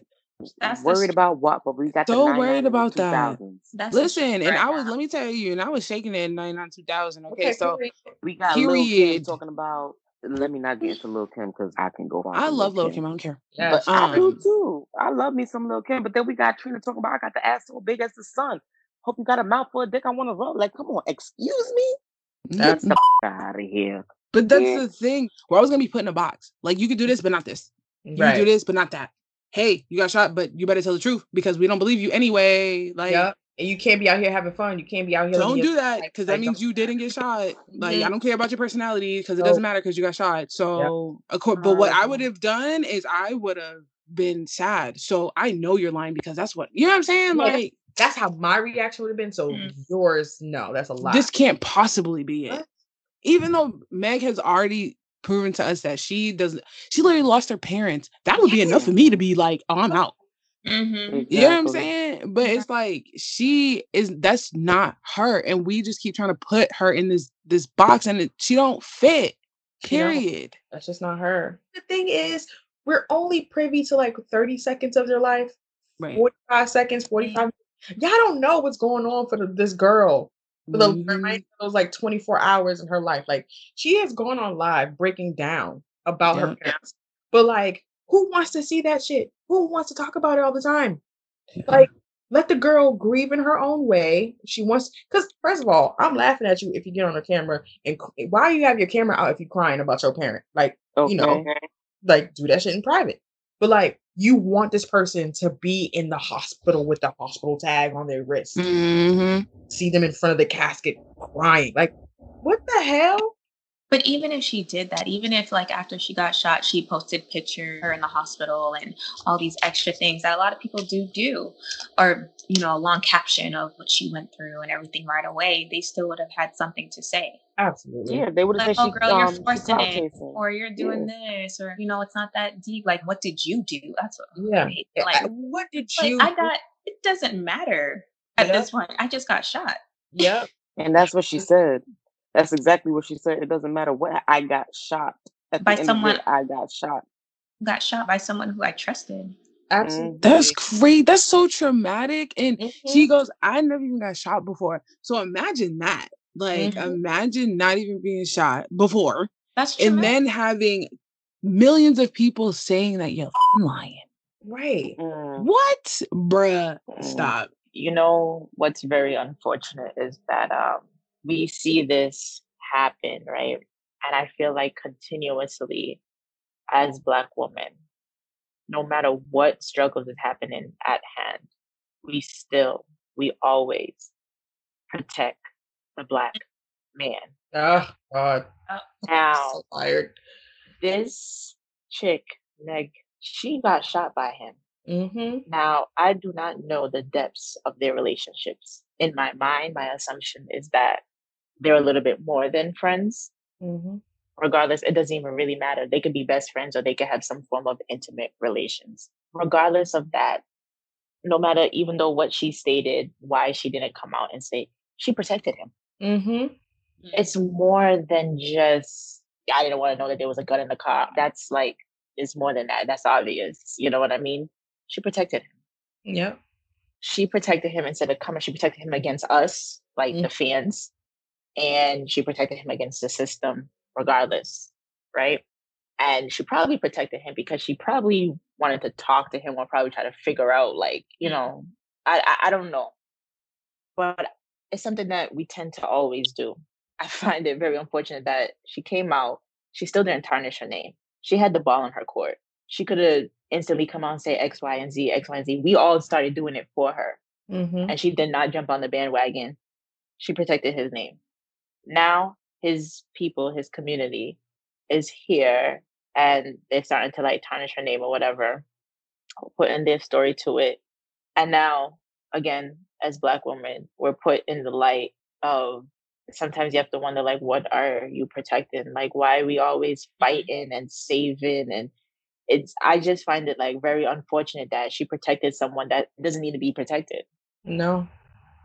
That's the worried str- about what? But we got So 99 worried about that. That's Listen, and right I was now. let me tell you, and I was shaking it in 99 2000. Okay, so period. We got Lil Kim Period. talking about. Let me not get into Lil Kim because I can go on. I love Lil Kim. I don't care. Yes, But I do Um, too. I love me some Lil Kim. But then we got Trina talking about I got the ass so big as the sun. Hope you got a mouth for a dick. I want to rub. Like, come on, excuse me. That's the out of here. But that's Yeah. the thing. We're always gonna be put in a box. Like you could do this, but not this. You can do this, but not that. Hey, you got shot, but you better tell the truth because we don't believe you anyway. Like, Yep. And you can't be out here having fun. You can't be out here. don't do that because that means you didn't get shot. Like, I Mhm. don't care about your personality because it doesn't matter because you got shot. So, of course, but what I would Um, have done is I would have been sad. So I know you're lying because that's what you know what I'm saying. Like, That's how my reaction would have been. So Mm. yours, no, that's a lot. this can't possibly be it. What? Even though Meg has already proven to us that she doesn't, she literally lost her parents. That would be enough for me to be like, oh, I'm out. Mhm. You know what I'm saying? But Yeah. it's like she is that's not her. And we just keep trying to put her in this this box and it, she don't fit. She don't. Period. That's just not her. The thing is, we're only privy to like 30 seconds of their life, Right. 45 seconds, 45. Y'all don't know what's going on for the, this girl for the Mhm. remainder those like 24 hours in her life. Like she has gone on live breaking down about her Yeah. parents. But like, who wants to see that shit? Who wants to talk about it all the time? Like, let the girl grieve in her own way. She wants because first of all, I'm laughing at you if you get on the camera and why you have your camera out if you're crying about your parent? Like, Okay. you know, like do that shit in private. But like, you want this person to be in the hospital with the hospital tag on their wrist. Mhm. See them in front of the casket crying. Like, what the hell? But even if she did that, even if like after she got shot, she posted pictures her in the hospital and all these extra things that a lot of people do do, or you know, a long caption of what she went through and everything right away, they still would have had something to say. Absolutely. Yeah, they would have Like, said oh she, girl, you're um, forcing it, chasing. or you're doing this, or you know, it's not that deep. Like, what did you do? That's what Yeah. I hate. Like, I- what did like, you? I got. It doesn't matter at Yeah. this point. I just got shot. Yep. And that's what she said. That's exactly what she said. It doesn't matter what I got shot. At By the end someone- of it, I got shot. Got shot by someone who I trusted. Absolutely. That's great. That's so traumatic. And Mhm. she goes, I never even got shot before. So imagine that. Like, Mhm. imagine not even being shot before. That's true. And then having millions of people saying that you're f***ing lying. right. Mm, What? Bruh. mm. Stop. you know what's very unfortunate is that um, we see this happen right and i feel like continuously as black women no matter what struggles is happening at hand we still we always protect the black man Oh God. now So tired. this chick meg she got shot by him Mm-hmm. Now, I do not know the depths of their relationships. In my mind, my assumption is that they're a little bit more than friends. Mm-hmm. Regardless, it doesn't even really matter. They could be best friends or they could have some form of intimate relations. Regardless of that, no matter, even though what she stated, why she didn't come out and say, she protected him. Mm-hmm. It's more than just, I didn't want to know that there was a gun in the car. That's like, it's more than that. That's obvious. You know what I mean? She protected him. Yeah. she protected him instead of coming. She protected him against us, like Mm. the fans. And she protected him against the system regardless, right? And she probably protected him because she probably wanted to talk to him or probably try to figure out, like, you know, I, I, I don't know. But it's something that we tend to always do. [laughs] I find it very unfortunate that she came out, she still didn't tarnish her name. She had the ball in her court. She could have instantly come out and say X, Y, and Z, X, Y, and Z. We all started doing it for her. Mm-hmm. And she did not jump on the bandwagon. She protected his name. Now his people, his community is here and they're starting to like tarnish her name or whatever, putting their story to it. And now, again, as black women, we're put in the light of sometimes you have to wonder like what are you protecting? Like why are we always mm-hmm. fighting and saving and it's I just find it like very unfortunate that she protected someone that doesn't need to be protected. No.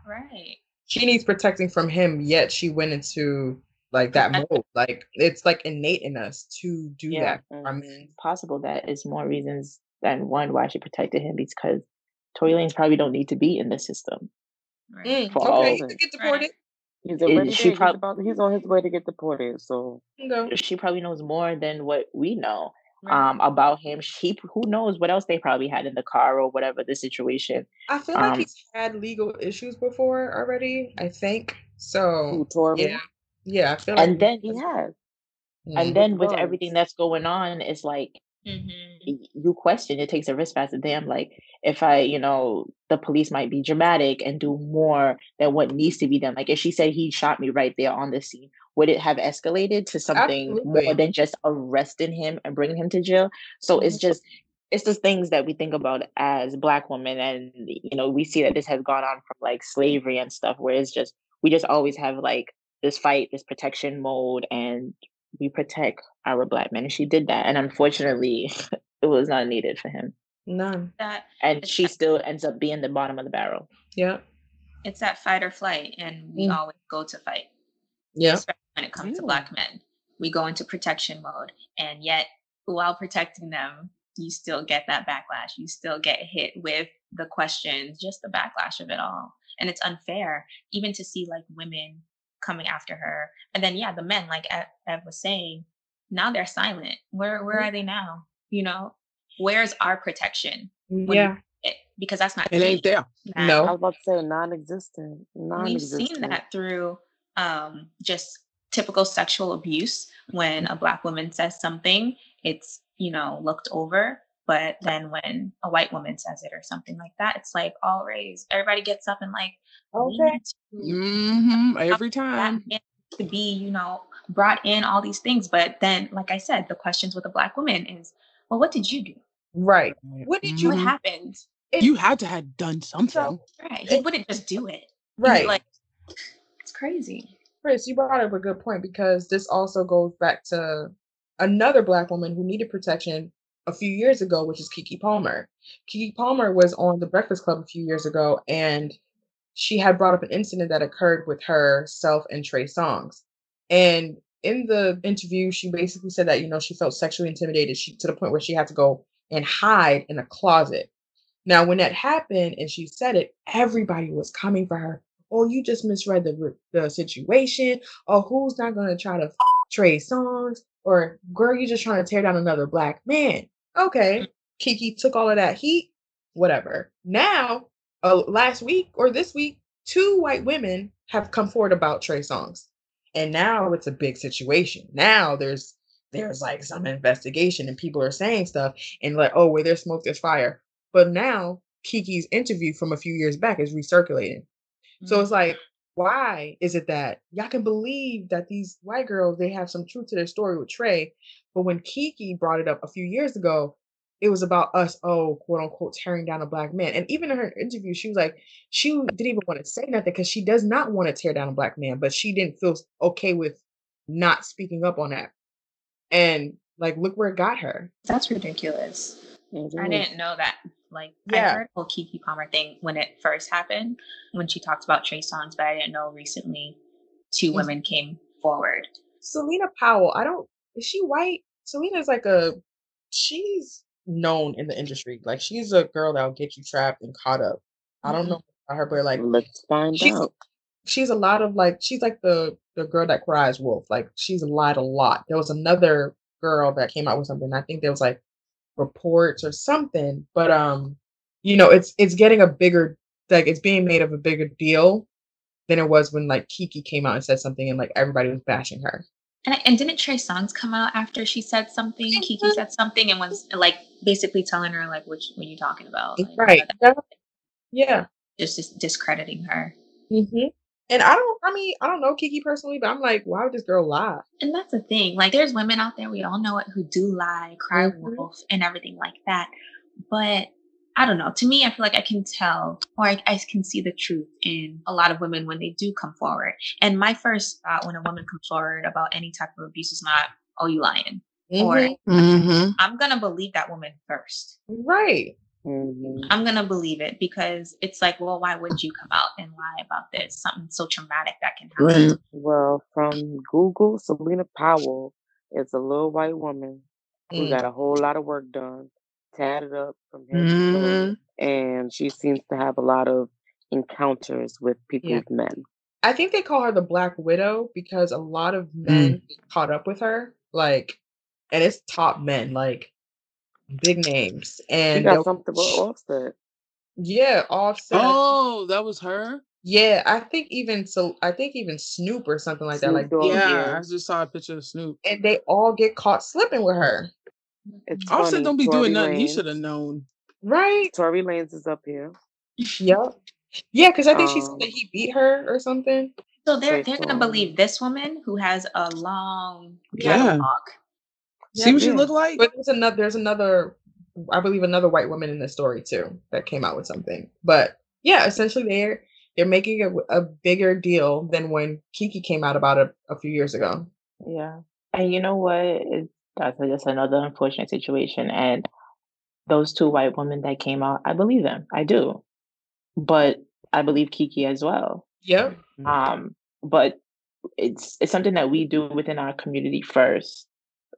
Right. She needs protecting from him, yet she went into like that mode. Like it's like innate in us to do Yeah, that. I and mean, possible that is more reasons than one why she protected him because Tory Lanez probably don't need to be in the system Right. mm, for all okay, of he get deported. He's already she. He's prob- about. He's on his way to get deported. So No. she probably knows more than what we know Right. um about him. She who knows what else they probably had in the car or whatever the situation. I feel like Um, he's had legal issues before already. I think so. who Yeah, yeah. I feel like And then He has. Mm. and then with everything that's going on, it's like Mhm. you question it takes a risk factor damn like if i you know the police might be dramatic and do more than what needs to be done. Like if she said he shot me right there on the scene would it have escalated to something Absolutely. more than just arresting him and bringing him to jail? So it's mm-hmm. just it's the things that we think about as black women and you know we see that this has gone on from like slavery and stuff where it's just we just always have like this fight this protection mode and we protect our black men. And she did that and unfortunately [laughs] it was not needed for him None. That and she that- still ends up being the bottom of the barrel Yeah. it's that fight or flight, and we Mm. always go to fight. Yeah. especially when it comes to black men. We go into protection mode, and yet while protecting them, you still get that backlash. You still get hit with the questions, just the backlash of it all. And it's unfair, even to see like women coming after her. And then, yeah, the men, like Ev Ev was saying, now they're silent. Where where are they now? You know, where's our protection? When Yeah. it, because that's not It ain't there. That- No. I was about to say non-existent. we've Non-existent. seen that through um, just typical sexual abuse when a black woman says something it's you know looked over but then when a white woman says it or something like that it's like all raised everybody gets up and like we Okay. need to hmm Every time. to be you know brought in all these things but then like i said the questions with a black woman is well what did you do Right. What did you what Mhm. happened You had to have done something. right he wouldn't just do it Right. like it's crazy Chris, you brought up a good point because this also goes back to another black woman who needed protection a few years ago, which is Keke Palmer. Keke Palmer was on the Breakfast Club a few years ago, and she had brought up an incident that occurred with herself and Trey Songz. And in the interview, she basically said that you know she felt sexually intimidated she, to the point where she had to go and hide in a closet. Now, when that happened and she said it, everybody was coming for her. Oh, you just misread the the situation. Oh, who's not gonna try to f- Trey Songz? Or girl, you're just trying to tear down another black man. Okay, Keke took all of that heat. Whatever. Now, uh, last week or this week, two white women have come forward about Trey Songz, and now it's a big situation. Now there's there's like some investigation, and people are saying stuff, and like, oh, where there's smoke, there's fire. But now Keke's interview from a few years back is recirculating. So it's mm. like, why is it that y'all can believe that these white girls they have some truth to their story with Trey, but when Keke brought it up a few years ago, it was about us, oh, quote unquote, tearing down a black man. And even in her interview, she was like, she didn't even want to say nothing because she does not want to tear down a black man, but she didn't feel okay with not speaking up on that. And like, look where it got her. that's ridiculous It I didn't know that. Like I Yeah. heard the whole Keke Palmer thing when it first happened, when she talked about Trey Songz, but I didn't know recently two women came forward. Celina Powell, I don't, is she white? Celina's like a, she's known in the industry. Like, she's a girl that'll get you trapped and caught up. I don't Mhm. know about her, but like, Let's find she's out. She's a lot of like she's like the the girl that cries wolf. Like she's lied a lot. There was another girl that came out with something. I think there was like reports or something, but um, you know, it's it's getting a bigger like it's being made of a bigger deal than it was when like Keke came out and said something and like everybody was bashing her. And, and didn't Trey Songz come out after she said something? Keke said something and was like basically telling her like, "Which what are you talking about?" Like, Right. Yeah. Just, just discrediting her. hmm And I don't. I mean, I don't know Keke personally, but I'm like, why would this girl lie? And that's the thing. Like, there's women out there we all know it who do lie, cry Mhm. wolf, and everything like that. But I don't know. To me, I feel like I can tell, or I, I can see the truth in a lot of women when they do come forward. And my first thought when a woman comes forward about any type of abuse is not, "Oh, you lying," or Mhm. Mm-hmm. I'm gonna believe that woman first. Right. Mhm. I'm gonna believe it because it's like, well, why would you come out and lie about this? Something so traumatic that can happen. Right. Well, from Google, Celina Powell is a little white woman who Mm. got a whole lot of work done, tatted up from head to toe, Mm-hmm. and she seems to have a lot of encounters with Yeah. people's men. I think they call her the Black Widow because a lot of men get caught up with her, like, and it's top men, like big names, She and got something with Offset. yeah, Offset. Oh, that was her. Yeah, I think even so. I think even Snoop or something like that. Like, Dogg, Yeah, yeah. I just saw a picture of Snoop. and they all get caught slipping with her, It's Offset funny. don't be Tory doing nothing. He should have known. right? Tory Lanez is up here. Yep. Yeah, because I think she said Um, that he beat her or something. So they're they're gonna believe this woman who has a long Yeah. catalog. See what she Yeah. look like? But there's another. There's another. I believe another white woman in this story too that came out with something. But yeah, essentially they're they're making it a bigger deal than when Keke came out about it a few years ago. Yeah. And you know what? It, that's just another unfortunate situation. And those two white women that came out, I believe them. I do. But I believe Keke as well. Yep. Um, but it's it's something that we do within our community first,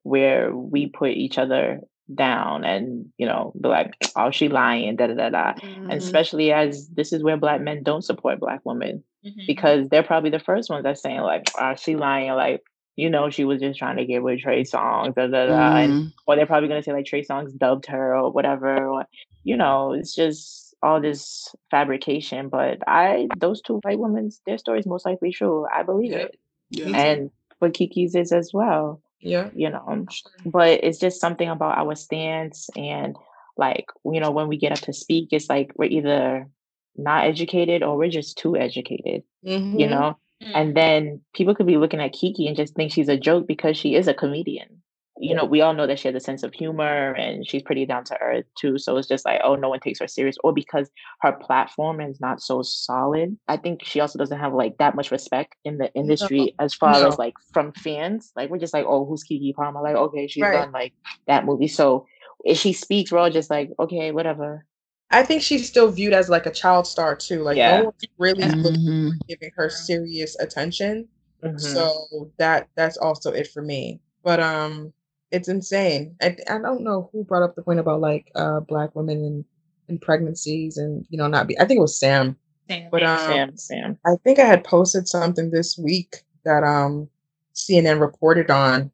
where we put each other down and you know be like, [tsk] oh, she lying, da da da da. Mhm. And especially as this is where black men don't support black women Mhm. because they're probably the first ones that's saying like, "Ah, she lying," like you know she was just trying to get with Trey Songz, da da da, and Mhm. or they're probably gonna say like Trey Songz dubbed her or whatever, or you know it's just all this fabrication. But I those two white women, their story is most likely true. I believe Yep. it, Yeah. And but Keke's is as well. Yeah. You know, Sure. but it's just something about our stance and like you know when we get up to speak it's like we're either not educated or we're just too educated you Mhm. know Mm. and then people could be looking at keke and just think she's a joke because she is a comedian you know we all know that she has a sense of humor and she's pretty down to earth too so it's just like oh no one takes her serious or because her platform is not so solid i think she also doesn't have like that much respect in the industry as far no. as like from fans like we're just like oh who's keke palmer like okay she's Right. done like that movie so if she speaks we're all just like okay whatever I think she's still viewed as like a child star too. Like Yeah. no one's really Yeah. looking Mhm. giving her serious attention. Mhm. So that that's also it for me. But um it's insane. I I don't know who brought up the point about like uh black women in, in pregnancies and you know not be I think it was Sam. Same. But um sam sam I think I had posted something this week that um CNN reported on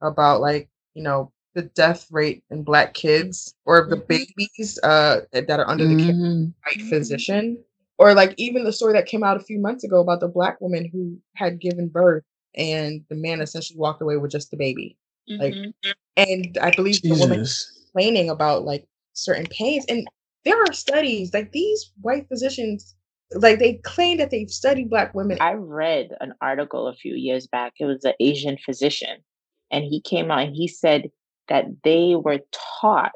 about like, you know, the death rate in black kids or the Mhm. babies uh that are under the care of a Mhm. white physician. Or like even the story that came out a few months ago about the black woman who had given birth and the man essentially walked away with just the baby. Like Mhm. and I believe the woman Jesus. complaining about like certain pains and there are studies like these white physicians like they claim that they've studied black women I read an article a few years back. It was an Asian physician, and he came out and he said that they were taught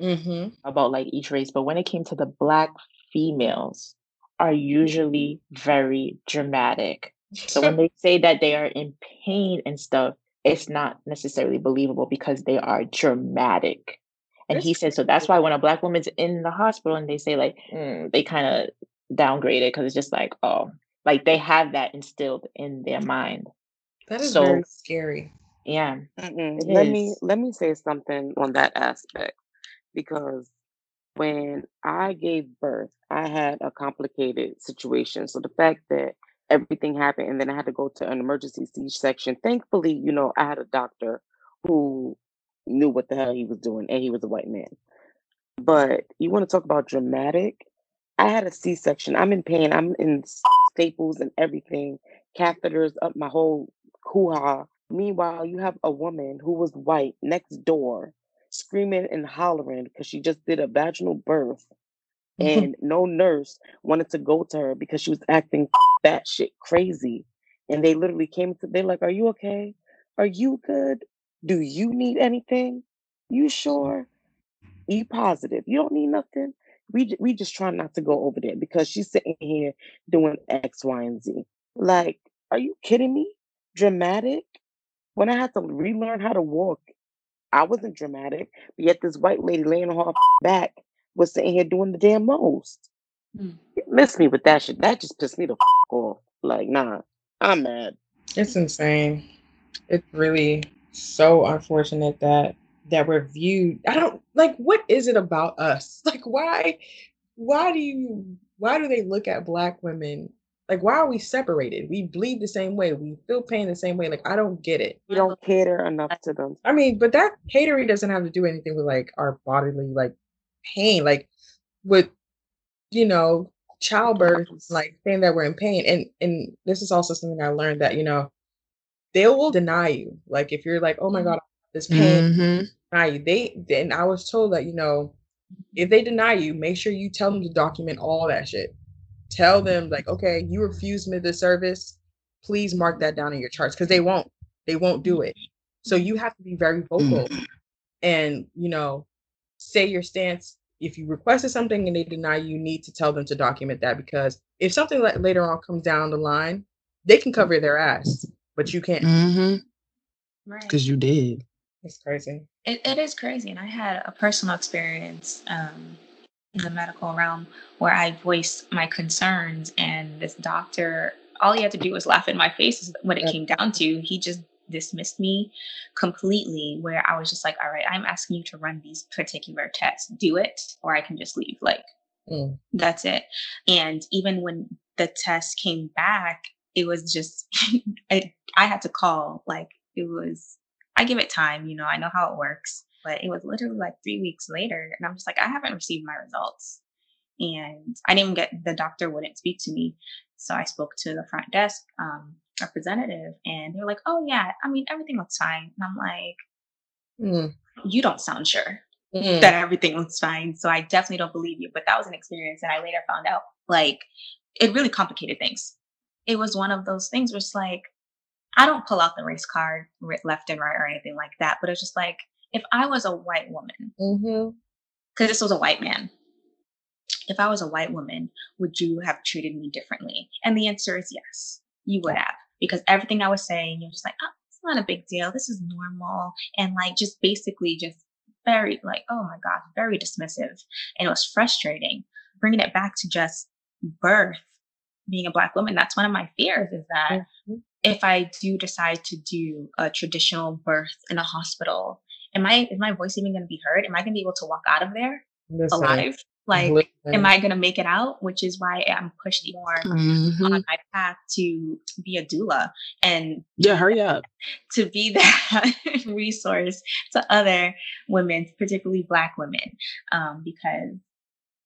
mm-hmm. about like each race, but when it came to the black females, are usually very dramatic. So when [laughs] they say that they are in pain and stuff, it's not necessarily believable because they are dramatic. And he said so. That's why when a black woman's in the hospital and they say like mm, they kind of downgrade it because it's just like oh like they have that instilled in their mind. that is So very scary. yeah, Let me let me say something on that aspect because when I gave birth, I had a complicated situation. So the fact that everything happened, and then I had to go to an emergency C section. Thankfully, you know, I had a doctor who knew what the hell he was doing, and he was a white man. But you want to talk about dramatic? I had a C section. I'm in pain. I'm in staples and everything, catheters up my whole hoo ha. Meanwhile, you have a woman who was white next door screaming and hollering because she just did a vaginal birth [laughs] and no nurse wanted to go to her because she was acting that shit crazy. And they literally came to, they're like, Are you okay? Are you good? Do you need anything? You sure? You positive? You don't need nothing? We, we just try not to go over there because she's sitting here doing X, Y, and Z. Like, are you kidding me? Dramatic? When I had to relearn how to walk, I wasn't dramatic. But yet this white lady laying on her back was sitting here doing the damn most. Mm. Miss me with that shit. That just pissed me the off. Like, nah, I'm mad. It's insane. It's really so unfortunate that that we're viewed. I don't like what is it about us? [laughs] Like why why do you why do they look at black women like why are we separated? We bleed the same way. We feel pain the same way. Like I don't get it. You don't cater enough to them. I mean, but that catering doesn't have to do anything with like our bodily like pain. Like with you know, childbirth, like saying that we're in pain. And and this is also something I learned that, you know, they will deny you. Like if you're like, oh my God, this pain, mm-hmm. deny you. They then I was told that, you know, if they deny you, make sure you tell them to document all that shit. Tell them like, okay, you refused me the service. Please mark that down in your charts because they won't. They won't do it. So you have to be very vocal mm. and you know, say your stance if you requested something and they deny you, you need to tell them to document that because if something like later on comes down the line, they can cover their ass, but you can't. Mm-hmm. Right. Because you did. It's crazy. It, it is crazy. And I had a personal experience um, in the medical realm where I voiced my concerns, and this doctor, all he had to do was laugh in my face is when it came down to. He just dismissed me completely where I was just like, all right, I'm asking you to run these particular tests. Do it, or I can just leave. Like, mm. that's it. And even when the test came back, it was just, [laughs] I, I had to call. Like, it was, I give it time, you know, I know how it works. But it was literally like three weeks later. And I'm just like, I haven't received my results. And I didn't even get, the doctor wouldn't speak to me. So I spoke to the front desk um, representative and they were like, oh, yeah, I mean, everything looks fine. And I'm like, mm. you don't sound sure mm. that everything looks fine. So I definitely don't believe you. But that was an experience that I later found out like it really complicated things. It was one of those things where it's like, I don't pull out the race card left and right or anything like that, but it's just like, if I was a white woman, because mm-hmm. this was a white man, if I was a white woman, would you have treated me differently? And the answer is yes, you would have. Because everything I was saying, you're just like, oh, it's not a big deal. This is normal. And like, just basically just very, like, oh my God, very dismissive. And it was frustrating. Bringing it back to just birth, being a Black woman, that's one of my fears is that mm-hmm. if I do decide to do a traditional birth in a hospital, am I, is my voice even going to be heard? Am I going to be able to walk out of there Listen, alive? Like, Listen. am I going to make it out? Which is why I'm pushed more mm-hmm. on my path to be a doula and yeah, hurry up [laughs] to be that [laughs] resource to other women, particularly Black women, um, because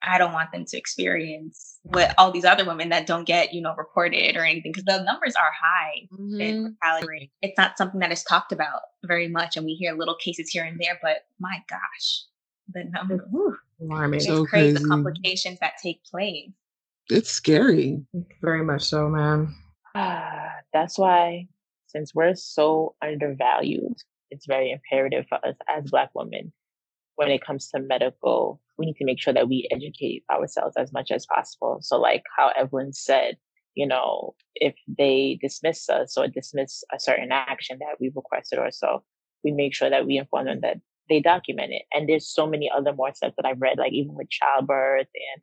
I don't want them to experience what all these other women that don't get, you know, reported or anything because the numbers are high mm-hmm. It's not something that is talked about very much, and we hear little cases here and there. But my gosh, the number. Whew, alarming. So crazy. The complications that take place. It's scary. Very much so, man. Ah, that's why, since we're so undervalued, it's very imperative for us as Black women when it comes to medical, we need to make sure that we educate ourselves as much as possible. So, like how Evelyn said, you know, if they dismiss us or dismiss a certain action that we've requested or so, we make sure that we inform them that they document it. And there's so many other more steps that I've read, like even with childbirth and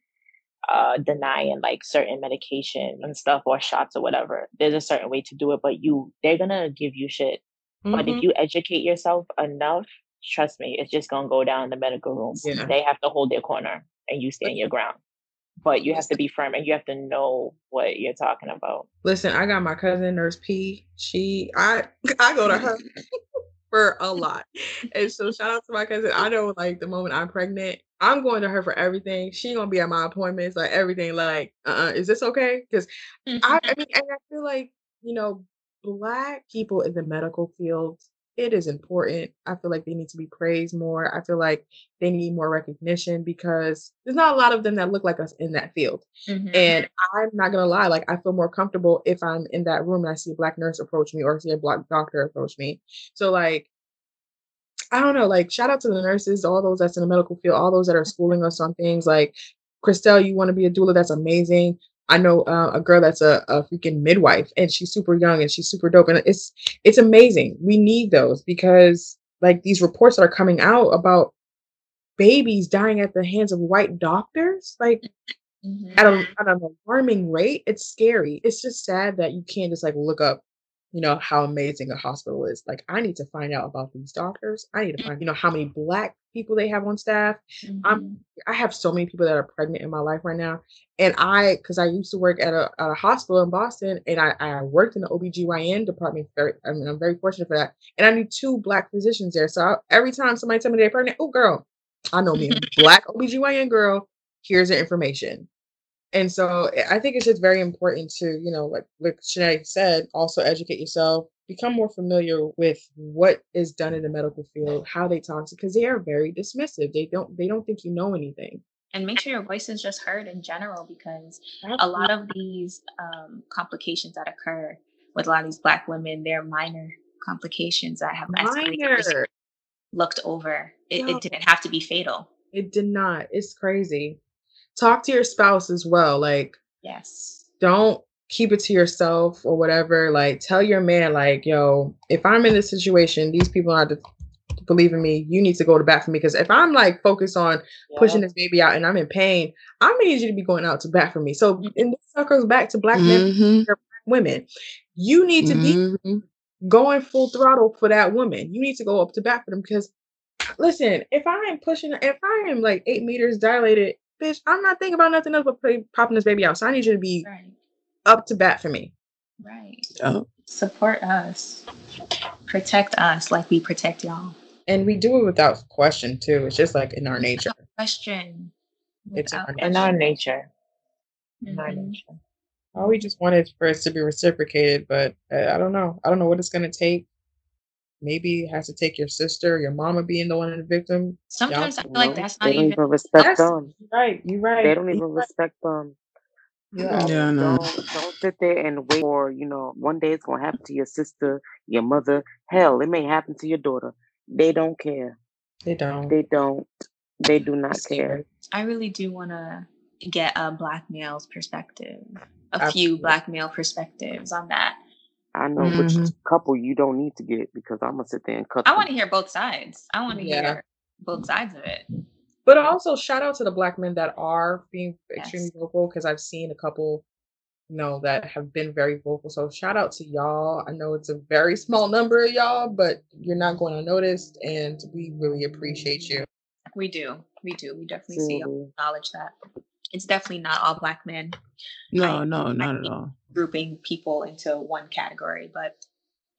uh, denying like certain medication and stuff or shots or whatever. There's a certain way to do it, but you they're gonna give you shit. Mm-hmm. But if mm-hmm. you educate yourself enough, trust me, it's just gonna go down in the medical room. Yeah. They have to hold their corner and you stand your ground. but you have to be firm and you have to know what you're talking about. Listen, I got my cousin Nurse P. She, I, [laughs] I go to her [laughs] [laughs] for a [laughs] lot, and so shout out to my cousin. I know, like the moment I'm pregnant, I'm going to her for everything. She gonna be at my appointments, like everything. Like, uh, uh is this okay? Because I, I mean, and I feel like you know, black people in the medical field it is important. I feel like they need to be praised more. I feel like they need more recognition because there's not a lot of them that look like us in that field. Mm-hmm. And I'm not gonna lie, like I feel more comfortable if I'm in that room and I see a black nurse approach me or see a black doctor approach me. So like I don't know, like shout out to the nurses, all those that's in the medical field, all those that are schooling us on things like Crissle, you want to be a doula, that's amazing. I know uh, a girl that's a, a freaking midwife and she's super young and she's super dope and it's it's amazing. We need those because like these reports that are coming out about babies dying at the hands of white doctors, like mm-hmm. at, a, at an alarming rate. It's scary. It's just sad that you can't just like look up you know, how amazing a hospital is. Like, I need to find out about these doctors. I need to find, you know, how many black people they have on staff. Mm-hmm. I'm, I have so many people that are pregnant in my life right now. And I, because I used to work at a, at a hospital in Boston and I, I worked in the OBGYN department. I mean, I'm very fortunate for that. And I knew two black physicians there. So I, every time somebody tell me they're pregnant, oh, girl, I know me, black OBGYN girl, here's the information. And so eh, I think it's just very important to, you know, like like Shanae said, also educate yourself, become more familiar with what is done in the medical field, how they talk, to, because they are very dismissive. They don't they don't think you know anything. And make sure your voice is just heard in general, because a lot of these um, complications that occur with a lot of these Black women, they're minor complications that have escalated, looked over. It, no. it didn't have to be fatal. It did not. It's crazy talk to your spouse as well. Like, yes, don't keep it to yourself or whatever. Like, tell your man, like, yo, if I'm in this situation, these people are to believe in me. You need to go to bat for me because if I'm like focused on yeah. pushing this baby out and I'm in pain, I'm gonna need you to be going out to bat for me. So, mm-hmm. and this circles back to black mm-hmm. men, black women. You need to mm-hmm. be going full throttle for that woman. You need to go up to bat for them because listen, if I am pushing, if I am like eight meters dilated bitch, I'm not thinking about nothing else but popping this baby out. So I need you to be right. up to bat for me. Right. Oh. Support us. Protect us like we protect y'all. And we do it without question too. It's just like in our nature. Without question. It's in our, in our nature. Mm-hmm. In our mm-hmm. nature. Oh, we just wanted for us to be reciprocated, but uh, I don't know. I don't know what it's going to take maybe it has to take your sister, your mama being the one in the victim. Sometimes I feel like that's not they even, don't even respect them. Right, you're right. They don't even you're respect right. them. Yeah, yeah no. Don't, don't sit there and wait for, you know, one day it's going to happen to your sister, your mother. Hell, it may happen to your daughter. They don't care. They don't. They don't. They do not care. I really do want to get a black male's perspective, a Absolutely. few black male perspectives on that. I know mm-hmm. which couple you don't need to get because I'm gonna sit there and cut. I want to hear both sides. I want to yeah. hear both sides of it. But also, shout out to the black men that are being extremely vocal because I've seen a couple, you know, that have been very vocal. So shout out to y'all. I know it's a very [laughs] small number of y'all, but you're not going unnoticed, and we really appreciate you. We do. We do. We definitely mm-hmm. see acknowledge that. It's definitely not all black men. No, I, no, not at all grouping people into one category, but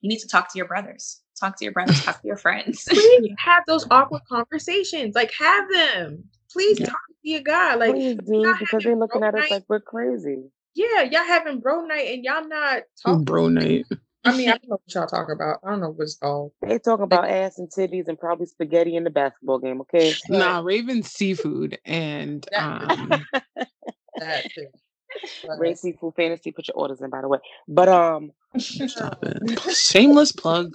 you need to talk to your brothers. Talk to your brothers, talk to your friends. [laughs] Please have those [laughs] awkward conversations. Like have them. Please yeah. talk to your guy. Like Please do because they're looking at us night. like we're crazy. Yeah, y'all having bro night and y'all not talking bro night. I mean, I don't know what y'all talking about. I don't know what's all. They talking about ass and titties and probably spaghetti in the basketball game. Okay. [laughs] Nah, Raven seafood and um. that too. Great Seafood Fantasy. Put your orders in, by the way. But um, stop [laughs] it. [laughs] Shameless plug.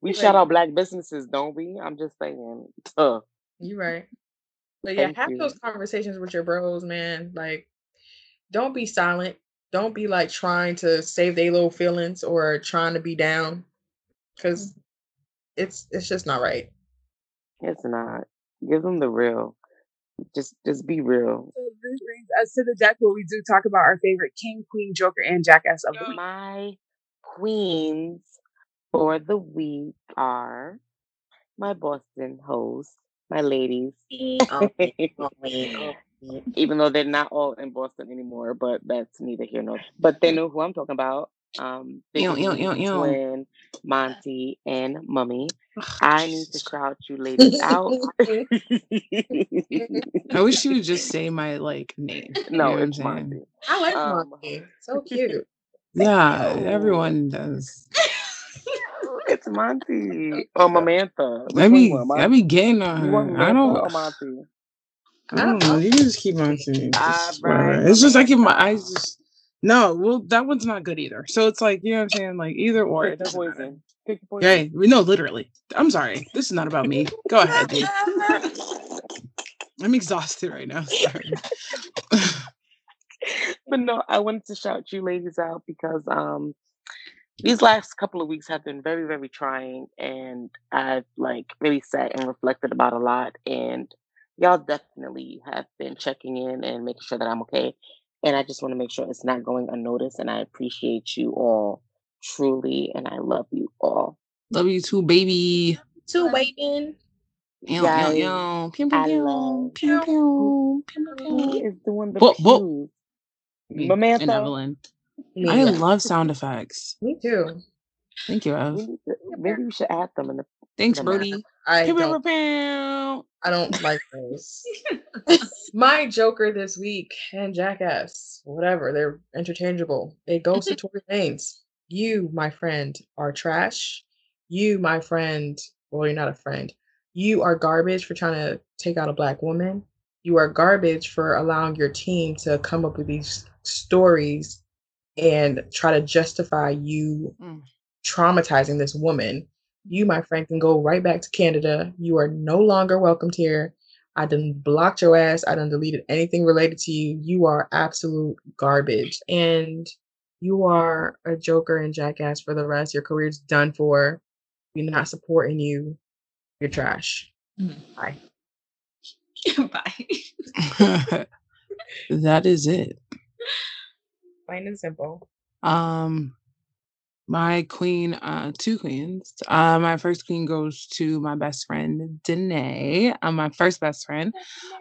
we shout out black businesses, don't we? I'm just saying. Uh, You're right. But yeah, have you. those conversations with your bros, man. Like, don't be silent. Don't be like trying to save their little feelings or trying to be down, because mm. it's it's just not right. It's not. Give them the real. Just just be real. So this brings us to the deck where we do talk about our favorite king, queen, joker, and jackass of the week. My queens for the week are my Boston host, my ladies. [laughs] Oh, oh, oh, Even though they're not all in Boston anymore, but that's neither here nor. But they know who I'm talking about. Um, Big Ew, ew, ew, ew. Twin, Monty, and Mummy. I need to shout you [laughs] ladies out. I wish you would just say my like name. [laughs] You know no, what I'm it's saying? Monty. I like Um, Monty. So cute. Yeah, you. everyone does. It's Monty [laughs] or Mamantha. Which I one be you want, I getting on her. I don't. Monty? I don't know. You can just keep on to me. All Just right. It's just I keep my eyes just. No, well, that one's not good either. So it's like you know what I'm saying. Like either or, Pick it matter. poison. Pick your poison. Hey, no, literally. I'm sorry. This is not about me. Go ahead, dude. I'm exhausted right now. Sorry. [laughs] but no, I wanted to shout you ladies out because um these last couple of weeks have been very, very trying and I've like really sat and reflected about a lot and y'all definitely have been checking in and making sure that I'm okay. And I just want to make sure it's not going unnoticed and I appreciate you all truly and I love you all. Love you too, baby. Two waiting. Ew, ew, Guys, ew. Pew, pew, I pew. love Pew, pew. Pew, pew, Who pew. is doing the Boop, boop. pews? Me Mamantha. and Evelyn. Me, I love sound effects. me too. Thank you, We Ev. maybe we should add them in the Thanks, in the Brody. I Pew, pew, don't, pew, pew. I don't like those. [laughs] [laughs] My Joker this week and Jackass, whatever, they're interchangeable. It goes [laughs] to Tory Lanez. You, my friend, are trash. You, my friend, well, you're not a friend. You are garbage for trying to take out a black woman. You are garbage for allowing your team to come up with these stories and try to justify you Mm. Traumatizing this woman. You, my friend, can go right back to Canada. You are no longer welcomed here. I done blocked your ass. I done deleted anything related to you. You are absolute garbage. And you are a joker and jackass for the rest. Your career's done for. We're not supporting you. You're trash. Mm. Bye. [laughs] Bye. [laughs] that is it. Plain and simple. Um, my queen, uh, two queens. Uh, my first queen goes to my best friend Danae. Uh, my first best friend.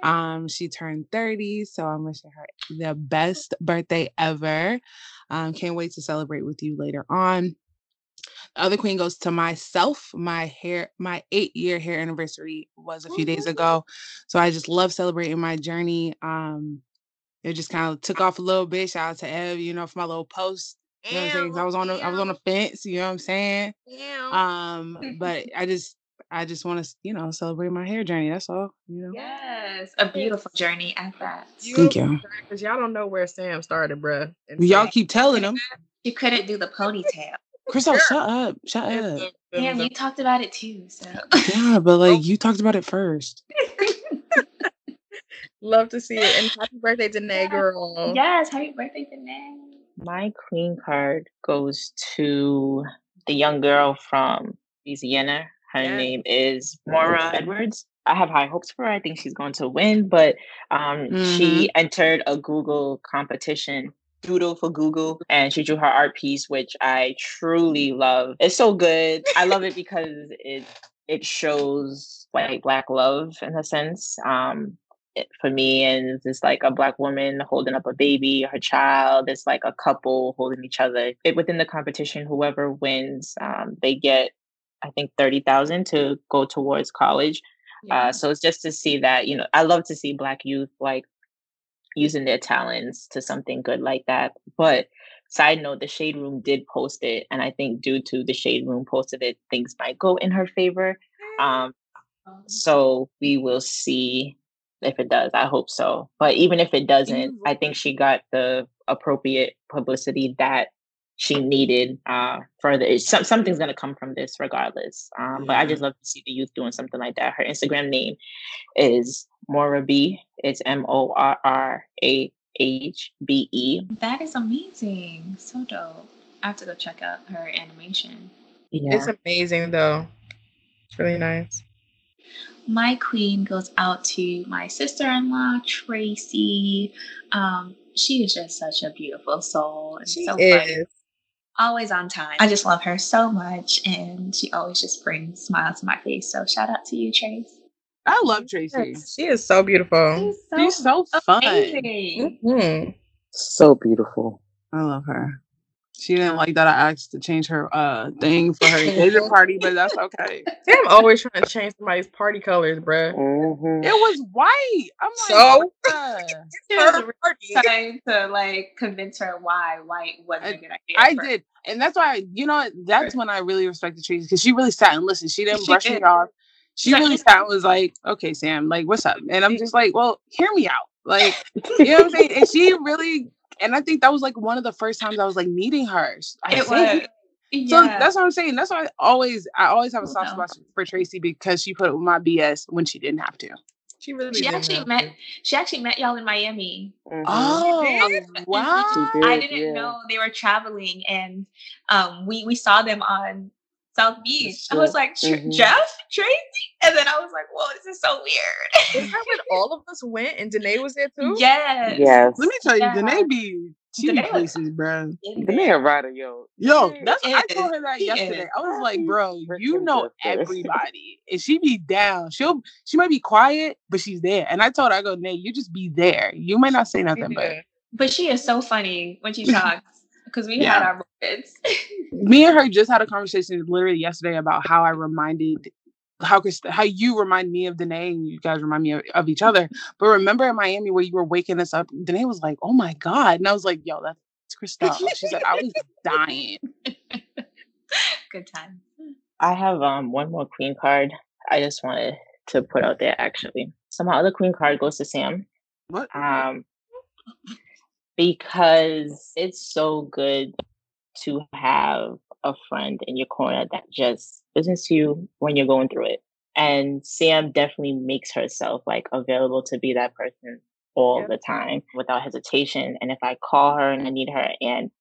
Um, she turned 30, so I'm wishing her the best birthday ever. Um, can't wait to celebrate with you later on. The other queen goes to myself. My hair, my eight year hair anniversary was a few days ago. So I just love celebrating my journey. Um, it just kind of took off a little bit. Shout out to Ev, you know, for my little post. You know what I'm saying? 'Cause I was on the I was on the fence, you know what I'm saying? Um, but I just I just want to, you know, celebrate my hair journey. That's all, you know. yes, a beautiful journey at that. Thank you. Because y'all don't know where Sam started, bruh. And Y'all Sam- keep telling him. You couldn't do the ponytail. Crystal, shut up. Shut It's up. the- the- Damn, you talked about it too. So Yeah, but like you talked about it first. [laughs] Love to see it. And happy birthday, Danae, [laughs] girl. yes, happy birthday, Danae. My queen card goes to the young girl from Louisiana. Her Yes. name is Morrah Edwards. I have high hopes for her. I think she's going to win, but um, she entered a Google competition, Doodle for Google, and she drew her art piece, which I truly love. It's so good. I love it [laughs] because it it shows like black love in a sense. Um, for me and it's like a black woman holding up a baby her child it's like a couple holding each other. It, within the competition whoever wins um, they get i think 30000 to go towards college. Uh, so it's just to see that you know i love to see black youth like using their talents to something good like that. But side note the shade room did post it and i think due to the shade room posted it things might go in her favor. Um, Um, so we will see if it does. I hope so. But even if it doesn't, I think she got the appropriate publicity that she needed uh further it's some, something's going to come from this regardless um but i just love to see the youth doing something like that her instagram name is Mora B. It's M O R R A H B E. That is amazing. So dope. I have to go check out her animation. Yeah. It's amazing though. It's really nice. My queen goes out to my sister in law, Tracy. Um, she is just such a beautiful soul and She so funny. is. Always on time. I just love her so much, and she always just brings smiles to my face. So shout out to you, Trace. I love Tracy. She is so beautiful. She's so, She's so fun. amazing. Mhm. So beautiful. I love her. She didn't like that I asked to change her uh thing for her engagement [laughs] party, but that's okay. Sam always trying to change somebody's party colors, bruh. hmm It was white. I'm like, So? bruh. [laughs] She was Her party. trying to like convince her why white wasn't a good idea. I for her. did, and that's why you know what, that's when I really respected Tracy because she really sat and listened. She didn't She brush me off. She Like- really sat and was like, "Okay, Sam, like, what's up?" And I'm just like, "Well, hear me out." Like, [laughs] you know what I'm saying? And she really, and I think that was like one of the first times I was like meeting her. I It think. was. So that's what I'm saying. That's why I always, I always have a soft spot for Tracy because she put up with my BS when she didn't have to. She really She didn't actually have met to. she actually met y'all in Miami. Mhm. Oh wow! Did, I didn't yeah. know they were traveling and um we we saw them on South Beach. I was like, "Tr- Mhm. Jeff, Tracy? And then I was like, whoa, this is so weird. Is that when all of us went and Danae was there too? yes. Yes. Let me tell you, Yeah. Danae be she be Danae was- places, bro. The a rider, yo. Yo, She that's I told her that She yesterday. is. I was like, bro, you know everybody, and she be down. She'll she might be quiet, but she's there. And I told her, I go, Nate, you just be there. You might not say nothing, but But she is so funny when she [laughs] talks because we had our moments. [laughs] me and her just had a conversation literally yesterday about how I reminded how Christ- how you remind me of Danae and you guys remind me of, of each other. But remember in Miami where you were waking us up, Danae was like, "Oh my god," and I was like, "Yo, that's Christelle." She said, "I was dying." [laughs] Good time. I have um one more queen card. I just wanted to put out there actually. Somehow the queen card goes to Sam. What? Um because it's so good to have a friend in your corner that just listens to you when you're going through it. And Sam definitely makes herself like available to be that person all Yeah. the time without hesitation. And if I call her and I need her and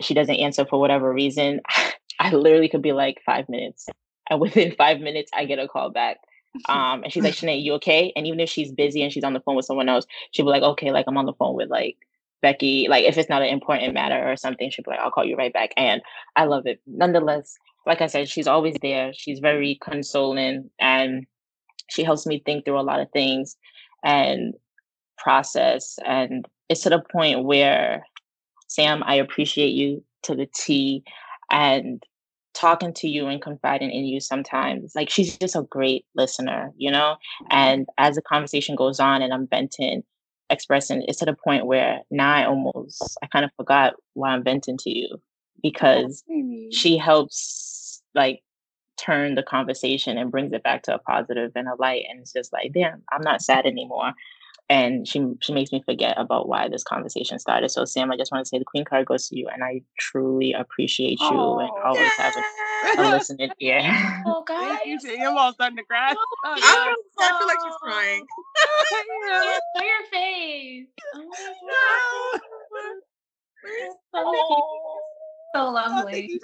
she doesn't answer for whatever reason, [laughs] I literally could be like five minutes. And within five minutes, I get a call back. Um, and she's like, [laughs] Shanae, you okay? And even if she's busy and she's on the phone with someone else, she'll be like, okay, like I'm on the phone with like Becky. Like if it's not an important matter or something, she'll be like, I'll call you right back. And I love it. Nonetheless, like I said, she's always there. She's very consoling and she helps me think through a lot of things and process. And it's to the point where, Sam, I appreciate you to the T. And talking to you and confiding in you sometimes, like she's just a great listener, you know? Mm-hmm. And as the conversation goes on and I'm venting, expressing, it's to the point where now I almost, I kind of forgot why I'm venting to you because she helps like turn the conversation and brings it back to a positive and a light and it's just like damn i'm not sad anymore and she she makes me forget about why this conversation started so sam i just want to say the queen card goes to you and i truly appreciate you and Aw, always have a, a listening ear [laughs] Oh, God, Thank you, Jay. I'm all starting to cry. I, don't- I feel like she's crying. Show your [laughs] face. Oh my [laughs] God. Oh, so oh, lovely.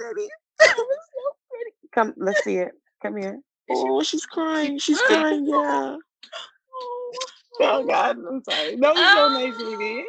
Come, let's see it. Come here. Oh, she's crying. She's crying. Yeah. Oh God, I'm sorry. That was so nice, baby.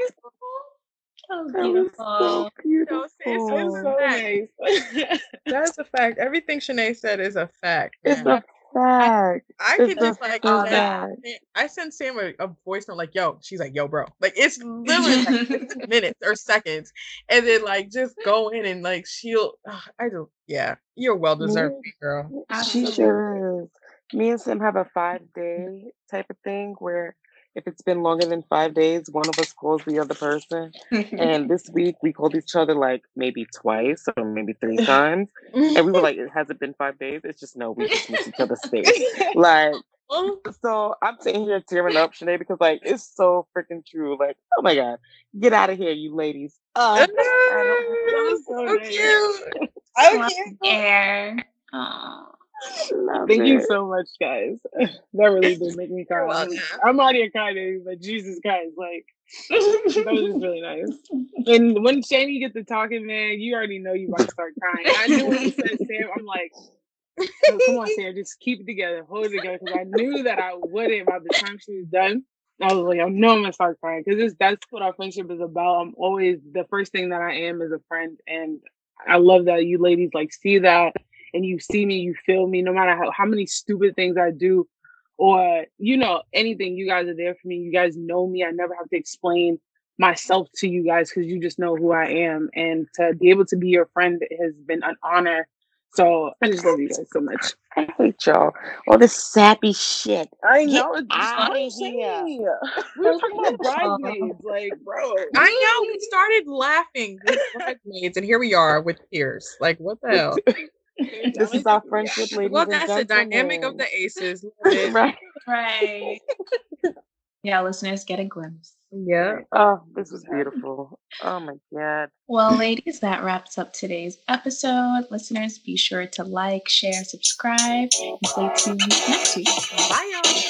Oh, so That was so beautiful. No, sis, beautiful. it's So nice. That's a fact. Everything Shanae said is a fact. It's a fact. I can just like send, I send Sam a, a voice note like, "Yo," she's like, "Yo, bro." Like it's literally like [laughs] minutes or seconds, and then like just go in and like she'll. I do. Yeah, you're well deserved, girl. She Absolutely. sure is. Me and Sim have a five day type of thing where if it's been longer than five days, one of us calls the other person. And [laughs] this week we called each other like maybe twice or maybe three [laughs] times. And we were like, it [laughs] hasn't been five days. It's just no, we just miss each other's face. Like, so I'm sitting here tearing up, Shanae, because like it's so freaking true. Like, oh my god, get out of here, you ladies. That was so cute. Love Okay. Love Thank you so much, guys. [laughs] That really [laughs] did make me cry. I'm already a crybaby, but Jesus Christ, like that was just really nice. [laughs] And when Shani gets to talking, man, you already know you about to start crying. I knew when you said Sam, I'm like, "Oh, come on, Sam, just keep it together, hold it together, because I knew that I wouldn't by the time she was done. I was like, I know I'm gonna start crying because that's what our friendship is about. I'm always the first thing that I am is a friend, and I love that you ladies like see that and you see me, you feel me, no matter how, how many stupid things I do or you know anything you guys are there for me you guys know me i never have to explain myself to you guys because you just know who i am and to be able to be your friend has been an honor so i just love you guys so much I hate y'all. All this sappy shit. i Get know it's just outta what here. we [laughs] were talking about bridesmaids like bro I know we started laughing with bridesmaids, and here we are with tears. Like, what the hell? This is our friendship, ladies Well, and that's the dynamic of the aces. [laughs] Right. Right. [laughs] yeah, listeners, get a glimpse. Yeah. Oh, this was beautiful. Oh my god. Well, ladies, that wraps up today's episode. Listeners, be sure to like, share, subscribe, and stay tuned next week. Bye, y'all.